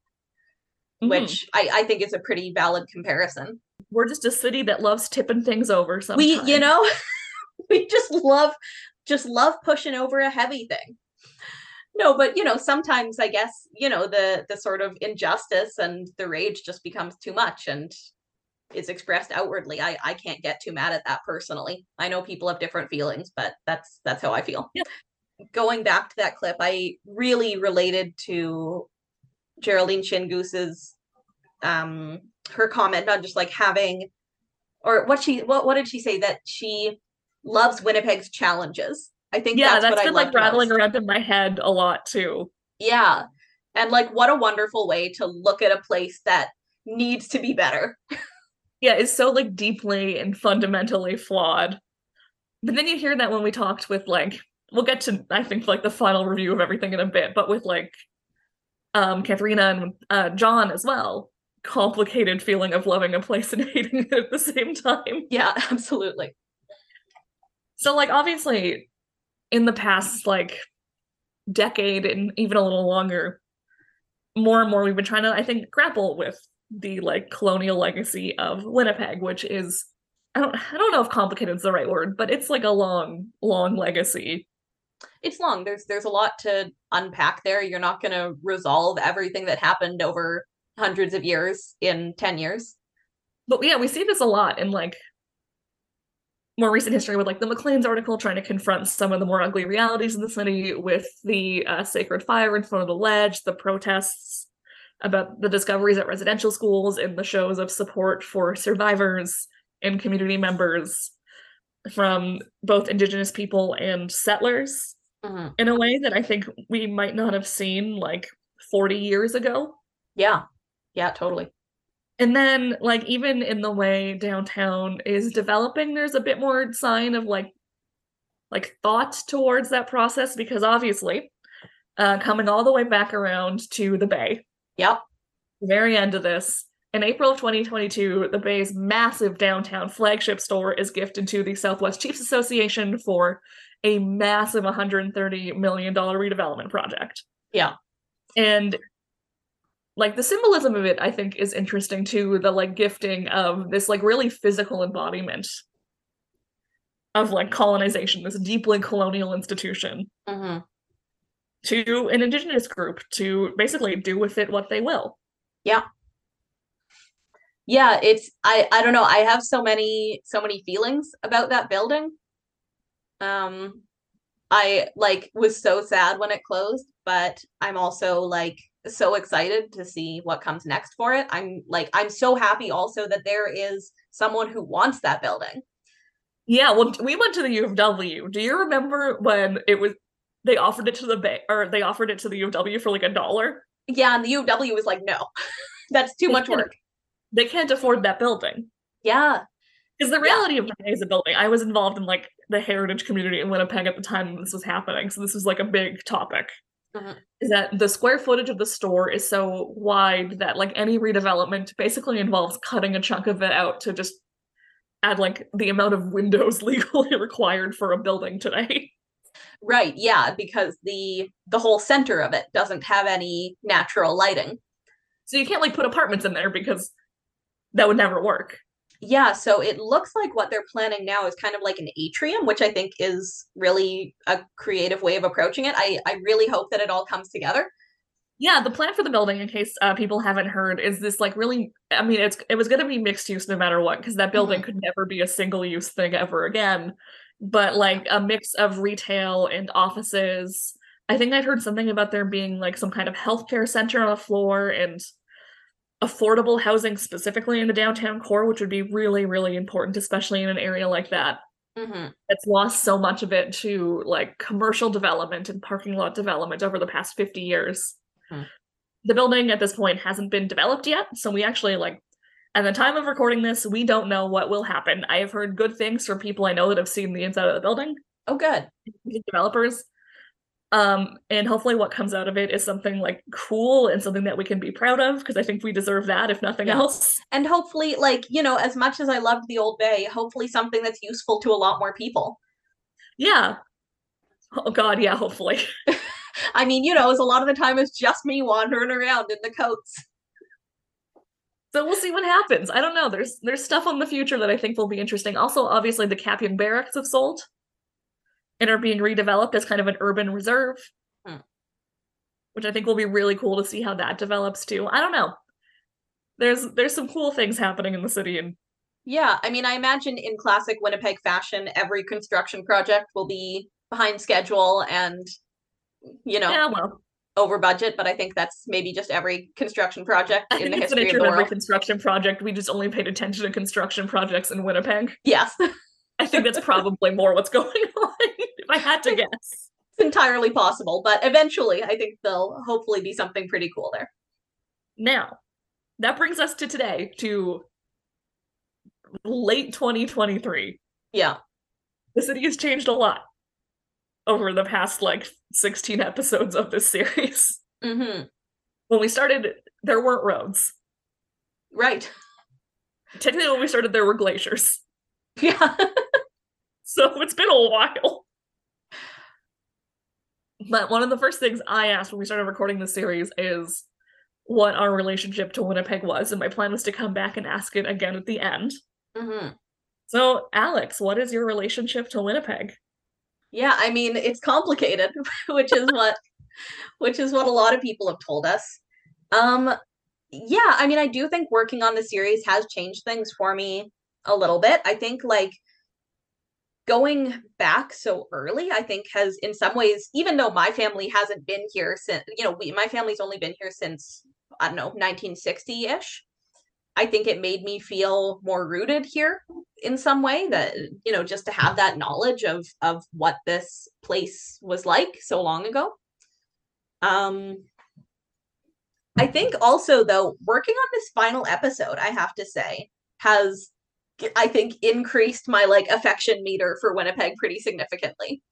Mhm. which I, I think is a pretty valid comparison. we're just a city that loves tipping things over sometimes. We, you know, we just love, just love pushing over a heavy thing. No, but you know, sometimes I guess, you know, the the sort of injustice and the rage just becomes too much and is expressed outwardly. I I can't get too mad at that personally. I know people have different feelings, but that's that's how I feel. Yeah. Going back to that clip, I really related to Geraldine Shingoose's um her comment on just like having or what she what what did she say that she loves Winnipeg's challenges. I think yeah, that's, that's what I been like rattling most. around in my head a lot too. Yeah. And like what a wonderful way to look at a place that needs to be better. Yeah, it's so like deeply and fundamentally flawed. But then you hear that when we talked with like we'll get to I think like the final review of everything in a bit, but with like um Katharena and uh John as well. Complicated feeling of loving a place and hating it at the same time. Yeah, absolutely. So like obviously in the past like decade and even a little longer, more and more we've been trying to, I think, grapple with the like colonial legacy of Winnipeg, which is I don't I don't know if complicated is the right word, but it's like a long, long legacy. It's long. There's there's a lot to unpack there. You're not going to resolve everything that happened over hundreds of years in 10 years. But yeah, we see this a lot in like more recent history with like the Maclean's article trying to confront some of the more ugly realities of the city with the uh, sacred fire in front of the ledge, the protests about the discoveries at residential schools, and the shows of support for survivors and community members from both Indigenous people and settlers Mhm. in a way that I think we might not have seen like 40 years ago. Yeah. Yeah, totally. And then, like, even in the way downtown is developing, there's a bit more sign of like, like thought towards that process because obviously, uh, coming all the way back around to the Bay, Yep. very end of this, in April of 2022, the Bay's massive downtown flagship store is gifted to the Southwest Chiefs Association for a massive 130 million dollar redevelopment project. Yeah. And like the symbolism of it i think is interesting too the like gifting of this like really physical embodiment of like colonization this deeply colonial institution hmm to an indigenous group to basically do with it what they will Yeah. Yeah it's i i don't know i have so many so many feelings about that building. Um i like was so sad when it closed but i'm also like so excited to see what comes next for it. I'm like i'm so happy also that there is someone who wants that building. Yeah, well, we went to the U of W. Do you remember when it was they offered it to the bay or they offered it to the U of W for like a dollar? yeah and the u of w was like no that's too much work They can't afford that building. yeah Because the Yeah. reality of Winnipeg is a building. I was involved in like the heritage community in Winnipeg at the time this was happening, so this was like a big topic. Mhm. Is that the square footage of the store is so wide that like any redevelopment basically involves cutting a chunk of it out to just add like the amount of windows legally required for a building today. right yeah because the the whole center of it doesn't have any natural lighting So you can't like put apartments in there because that would never work. Yeah, so it looks like what they're planning now is kind of like an atrium, which I think is really a creative way of approaching it. I, I really hope that it all comes together. Yeah, the plan for the building, in case uh, people haven't heard, is this like really? I mean, it's it was going to be mixed use no matter what, because that building could never be a single use thing ever again. But like a mix of retail and offices. I think I'd heard something about there being like some kind of healthcare center on the floor and affordable housing specifically in the downtown core, which would be really, really important, especially in an area like that hmm that's lost so much of it to like commercial development and parking lot development over the past 50 years. Hmm. The building at this point hasn't been developed yet, so we actually like at the time of recording this, we don't know what will happen. I have heard good things from people I know that have seen the inside of the building, Oh, good. developers. Um, and hopefully what comes out of it is something like cool and something that we can be proud of, because I think we deserve that, if nothing Yeah. else. And hopefully, like, you know, as much as I loved the Old Bay, hopefully something that's useful to a lot more people. Yeah. Oh god, yeah, hopefully. I mean, you know, as a lot of the time it's just me wandering around in the coats. So we'll see what happens. I don't know. There's there's stuff on the future that I think will be interesting. Also, obviously, the Kapyong Barracks have sold and are being redeveloped as kind of an urban reserve, Hmm. which I think will be really cool to see how that develops too. I don't know. There's there's some cool things happening in the city, and Yeah, I mean, I imagine in classic Winnipeg fashion, every construction project will be behind schedule and, you know, yeah, well, over budget. But I think that's maybe just every construction project I in the history of the every world. construction project. We just only paid attention to construction projects in Winnipeg. Yes, I think that's probably more what's going on. If I had to guess. It's entirely possible. But eventually, I think there'll hopefully be something pretty cool there. Now, that brings us to today, to late 2023. Yeah. The city has changed a lot over the past like 16 episodes of this series. hmm When we started, there weren't roads. Right. Technically, when we started, there were glaciers. Yeah. So it's been a while. But one of the first things I asked when we started recording the series is what our relationship to Winnipeg was, and my plan was to come back and ask it again at the end. hmm So, Alex, what is your relationship to Winnipeg? Yeah, I mean, it's complicated, which is what which is what a lot of people have told us. Um yeah, I mean, I do think working on the series has changed things for me a little bit. I think like going back so early, I think has in some ways, even though my family hasn't been here since, you know, we my family's only been here since I don't know, 1960-ish. I think it made me feel more rooted here in some way that you know just to have that knowledge of of what this place was like so long ago um i think also though working on this final episode i have to say has i think increased my like affection meter for winnipeg pretty significantly.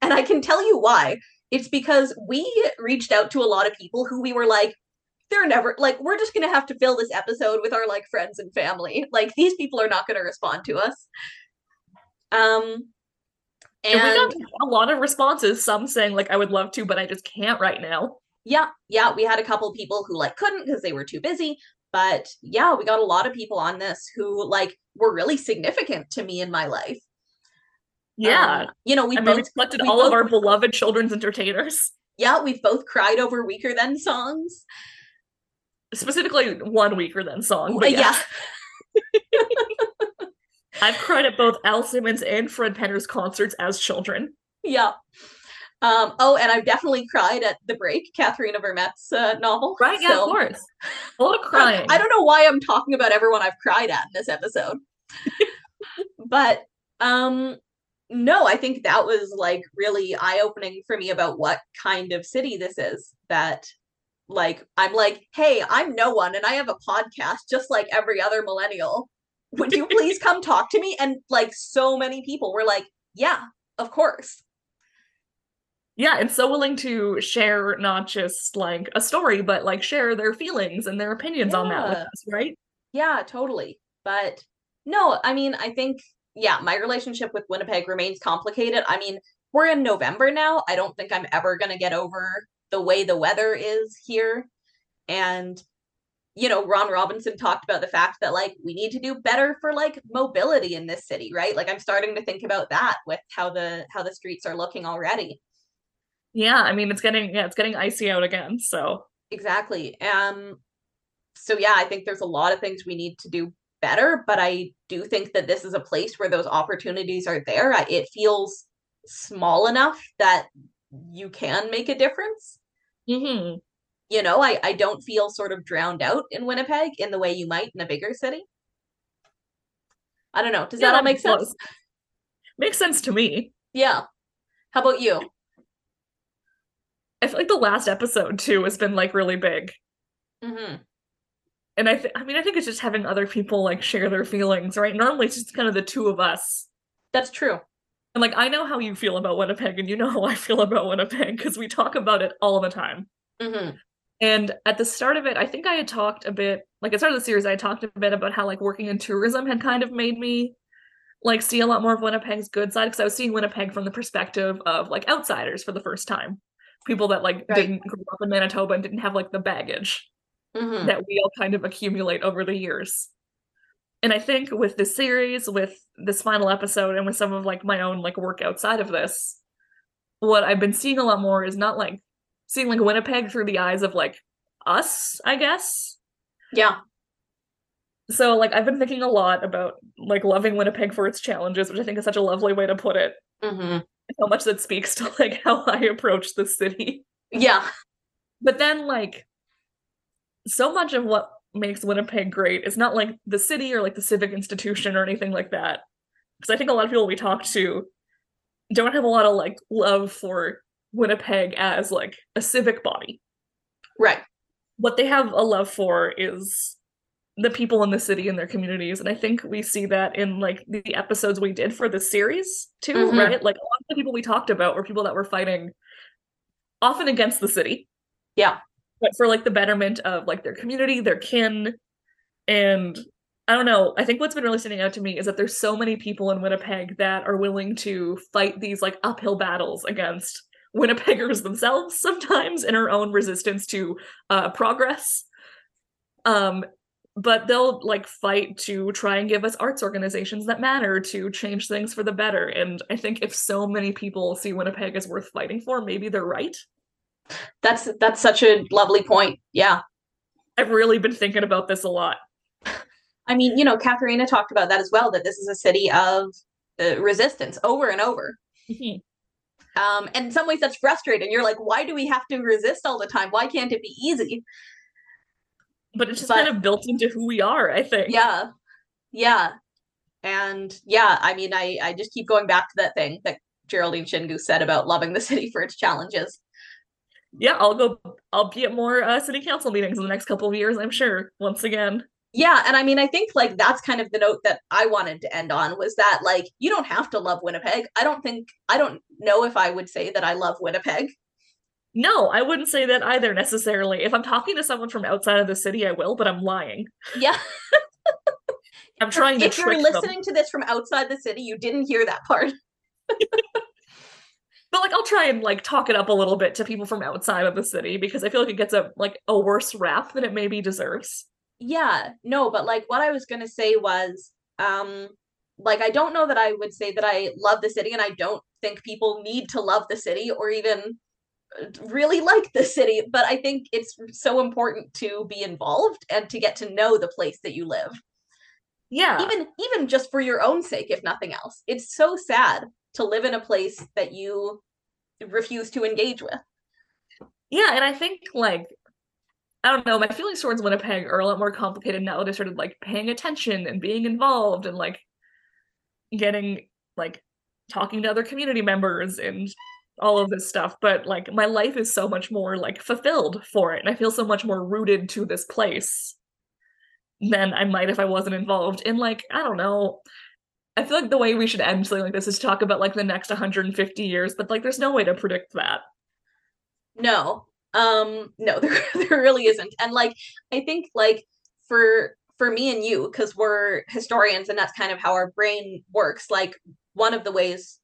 And i can tell you why. It's because we reached out to a lot of people who we were like they're never like we're just gonna have to fill this episode with our like friends and family. Like these people are not gonna respond to us. Um And, we got a lot of responses, some saying, like, I would love to, but I just can't right now. yeah yeah we had a couple people who like couldn't because they were too busy. But yeah we got a lot of people on this who like were really significant to me in my life Yeah. Um, you know we I mean, both selected we all of our beloved children's entertainers, yeah we've both cried over Weakerthans songs specifically one Weakerthans song. Uh, But yeah yeah. I've cried at both Al Simmons and Fred Penner's concerts as children. Yeah. Um, oh, and I've definitely cried at The Break, Katharena Vermette's uh, novel. Right? Yeah, of course. A lot of crying. I don't know why I'm talking about everyone I've cried at in this episode. but um no, I think that was like really eye-opening for me about what kind of city this is that like I'm like, "Hey, I'm no one and I have a podcast just like every other millennial. Would you please come talk to me?" And like so many people were like, "Yeah, of course." Yeah, and so willing to share not just like a story, but like share their feelings and their opinions on that with us, right? Yeah, totally. But no, I mean, I think, yeah, my relationship with Winnipeg remains complicated. I mean, we're in November now. I don't think I'm ever going to get over the way the weather is here. And, you know, Ron Robinson talked about the fact that, like, we need to do better for, like, mobility in this city, right? Like, I'm starting to think about that with how the how the streets are looking already. Yeah, I mean it's getting yeah, it's getting icy out again. So Exactly. Um so yeah, I think there's a lot of things we need to do better, but I do think that this is a place where those opportunities are there. I- It feels small enough that you can make a difference. Mm-hmm. You know, I I don't feel sort of drowned out in Winnipeg in the way you might in a bigger city. I don't know. Does Yeah, that all make sense? makes sense to me. Yeah. How about you? I feel like the last episode too has been like really big. hmm And I th- I mean I think it's just having other people like share their feelings, right? Normally it's just kind of the two of us. That's true. And like I know how you feel about Winnipeg and you know how I feel about Winnipeg because we talk about it all the time. hmm And at the start of it, I think I had talked a bit, like at the start of the series, I had talked a bit about how like working in tourism had kind of made me like see a lot more of Winnipeg's good side because I was seeing Winnipeg from the perspective of like outsiders for the first time. People that like Right. didn't grow up in Manitoba and didn't have like the baggage hmm that we all kind of accumulate over the years. And I think with this series, with this final episode, and with some of like my own like work outside of this, what I've been seeing a lot more is not like seeing like Winnipeg through the eyes of like us, I guess. Yeah. So like I've been thinking a lot about like loving Winnipeg for its challenges, which I think is such a lovely way to put it. hmm How much that speaks to like how I approach the city. Yeah. But then like so much of what makes Winnipeg great is not like the city or like the civic institution or anything like that. Because I think a lot of people we talk to don't have a lot of like love for Winnipeg as like a civic body. Right. What they have a love for is the people in the city and their communities. And I think we see that in like the episodes we did for the series too, Mhm. right? Like a lot of the people we talked about were people that were fighting often against the city Yeah. but for like the betterment of like their community, their kin, and I don't know. I think what's been really standing out to me is that there's so many people in Winnipeg that are willing to fight these like uphill battles against Winnipeggers themselves sometimes in our own resistance to uh, progress. Um, but they'll like fight to try and give us arts organizations that matter to change things for the better. And I think if so many people see Winnipeg as worth fighting for, maybe they're right. That's that's such a lovely point. Yeah. I've really been thinking about this a lot. I mean, you know, Katharena talked about that as well, that this is a city of uh, resistance over and over. Um, and in some ways that's frustrating. You're like, why do we have to resist all the time? Why can't it be easy? But it's just But- kind of built into who we are i think Yeah. Yeah. And yeah, I mean, I, I just keep going back to that thing that Geraldine Shingoose said about loving the city for its challenges. yeah i'll go i'll be at more uh, city council meetings in the next couple of years i'm sure once again Yeah, and I mean, I think like that's kind of the note that I wanted to end on was that like you don't have to love Winnipeg. I don't think I don't know if I would say that I love Winnipeg. No i wouldn't say that either necessarily if i'm talking to someone from outside of the city i will but i'm lying Yeah. i'm trying to if you're trick them. listening to this from outside the city, you didn't hear that part. but like i'll try and like talk it up a little bit to people from outside of the city because i feel like it gets a like a worse rap than it maybe deserves Yeah, no, but like what I was gonna say was, um, like I don't know that I would say that I love the city, and I don't think people need to love the city or even really like the city, but I think it's so important to be involved and to get to know the place that you live. Yeah. even even just for your own sake if nothing else it's so sad to live in a place that you refuse to engage with Yeah, and I think like I don't know, my feelings towards Winnipeg are a lot more complicated now that I started like paying attention and being involved and like getting like talking to other community members and all of this stuff. But like my life is so much more like fulfilled for it, and I feel so much more rooted to this place than I might if I wasn't involved in like, I don't know. I feel like the way we should end something like this is talk about like the next 150 years, but like there's no way to predict that. no um no there, there really isn't and like i think like for for me and you because we're historians and that's kind of how our brain works like one of the ways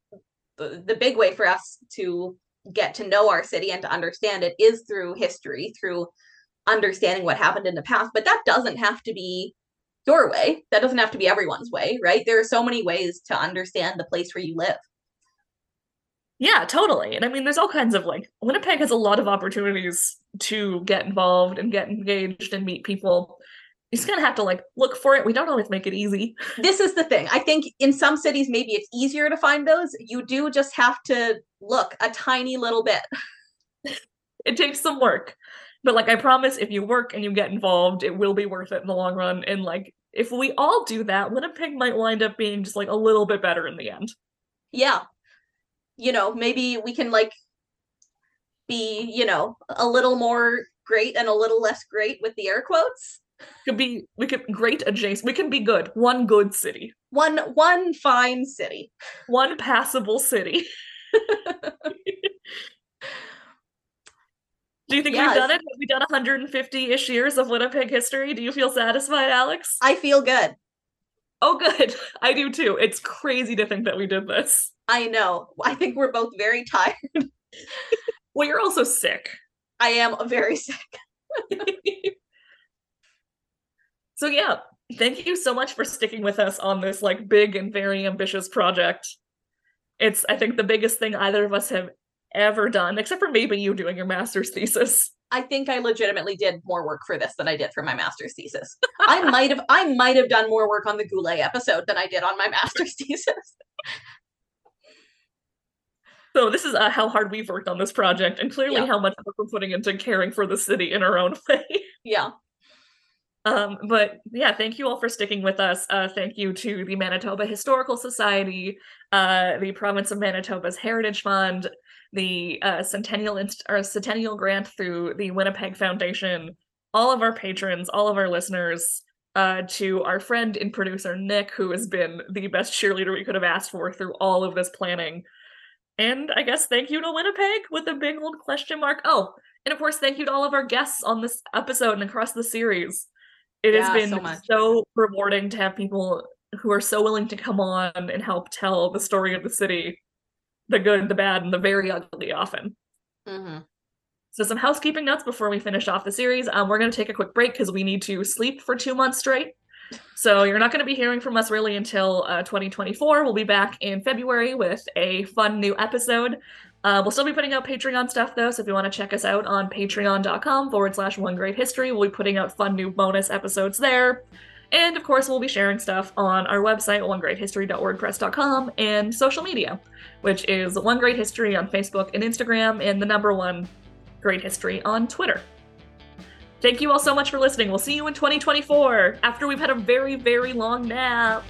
the, big way for us to get to know our city and to understand it is through history through understanding what happened in the past but that doesn't have to be your way that doesn't have to be everyone's way right there are so many ways to understand the place where you live Yeah, totally. And I mean, there's all kinds of like, Winnipeg has a lot of opportunities to get involved and get engaged and meet people. You just kind of have to like look for it. We don't always make it easy. this is the thing. I think in some cities maybe it's easier to find those. You do just have to look a tiny little bit. It takes some work. But like, I promise if you work and you get involved, it will be worth it in the long run. And like, if we all do that, Winnipeg might wind up being just like a little bit better in the end. Yeah. You know, maybe we can like be, you know, a little more great and a little less great with the air quotes. Could be, we could great adjacent, we can be good. One good city, One one fine city. one passable city. Do you think Yes. we've done it? Have we done 150 ish years of Winnipeg history? Do you feel satisfied, Alex? I feel good. Oh, good. I do too. It's crazy to think that we did this. I know. I think we're both very tired. Well, you're also sick. I am very sick. So, yeah, thank you so much for sticking with us on this like big and very ambitious project. It's, I think, the biggest thing either of us have ever done, except for maybe you doing your master's thesis. I think I legitimately did more work for this than I did for my master's thesis. I might have I might have done more work on the Goulet episode than I did on my master's thesis. So this is uh, how hard we've worked on this project, and clearly Yeah. how much work we're putting into caring for the city in our own way. Yeah. Um, but yeah, thank you all for sticking with us. Uh, thank you to the Manitoba Historical Society, uh, the Province of Manitoba's Heritage Fund, the uh, Centennial Inst- or Centennial Grant through the Winnipeg Foundation, all of our patrons, all of our listeners, uh, to our friend and producer Nick, who has been the best cheerleader we could have asked for through all of this planning. And I guess thank you to Winnipeg with a big old question mark. Oh, and of course, thank you to all of our guests on this episode and across the series. It has been so so rewarding to have people who are so willing to come on and help tell the story of the city, the good, the bad, and the very ugly often. Mm-hmm. So some housekeeping notes before we finish off the series. Um, we're going to take a quick break because we need to sleep for two months straight. So you're not going to be hearing from us really until uh, 2024. We'll be back in February with a fun new episode. Uh, we'll still be putting out Patreon stuff though, so if you want to check us out on patreon.com forward slash one great history, we'll be putting out fun new bonus episodes there. And of course, we'll be sharing stuff on our website, onegreathistory.wordpress.com, and social media, which is One Great History on Facebook and Instagram, and the number one Great History on Twitter. Thank you all so much for listening. We'll see you in 2024 after we've had a very, very long nap.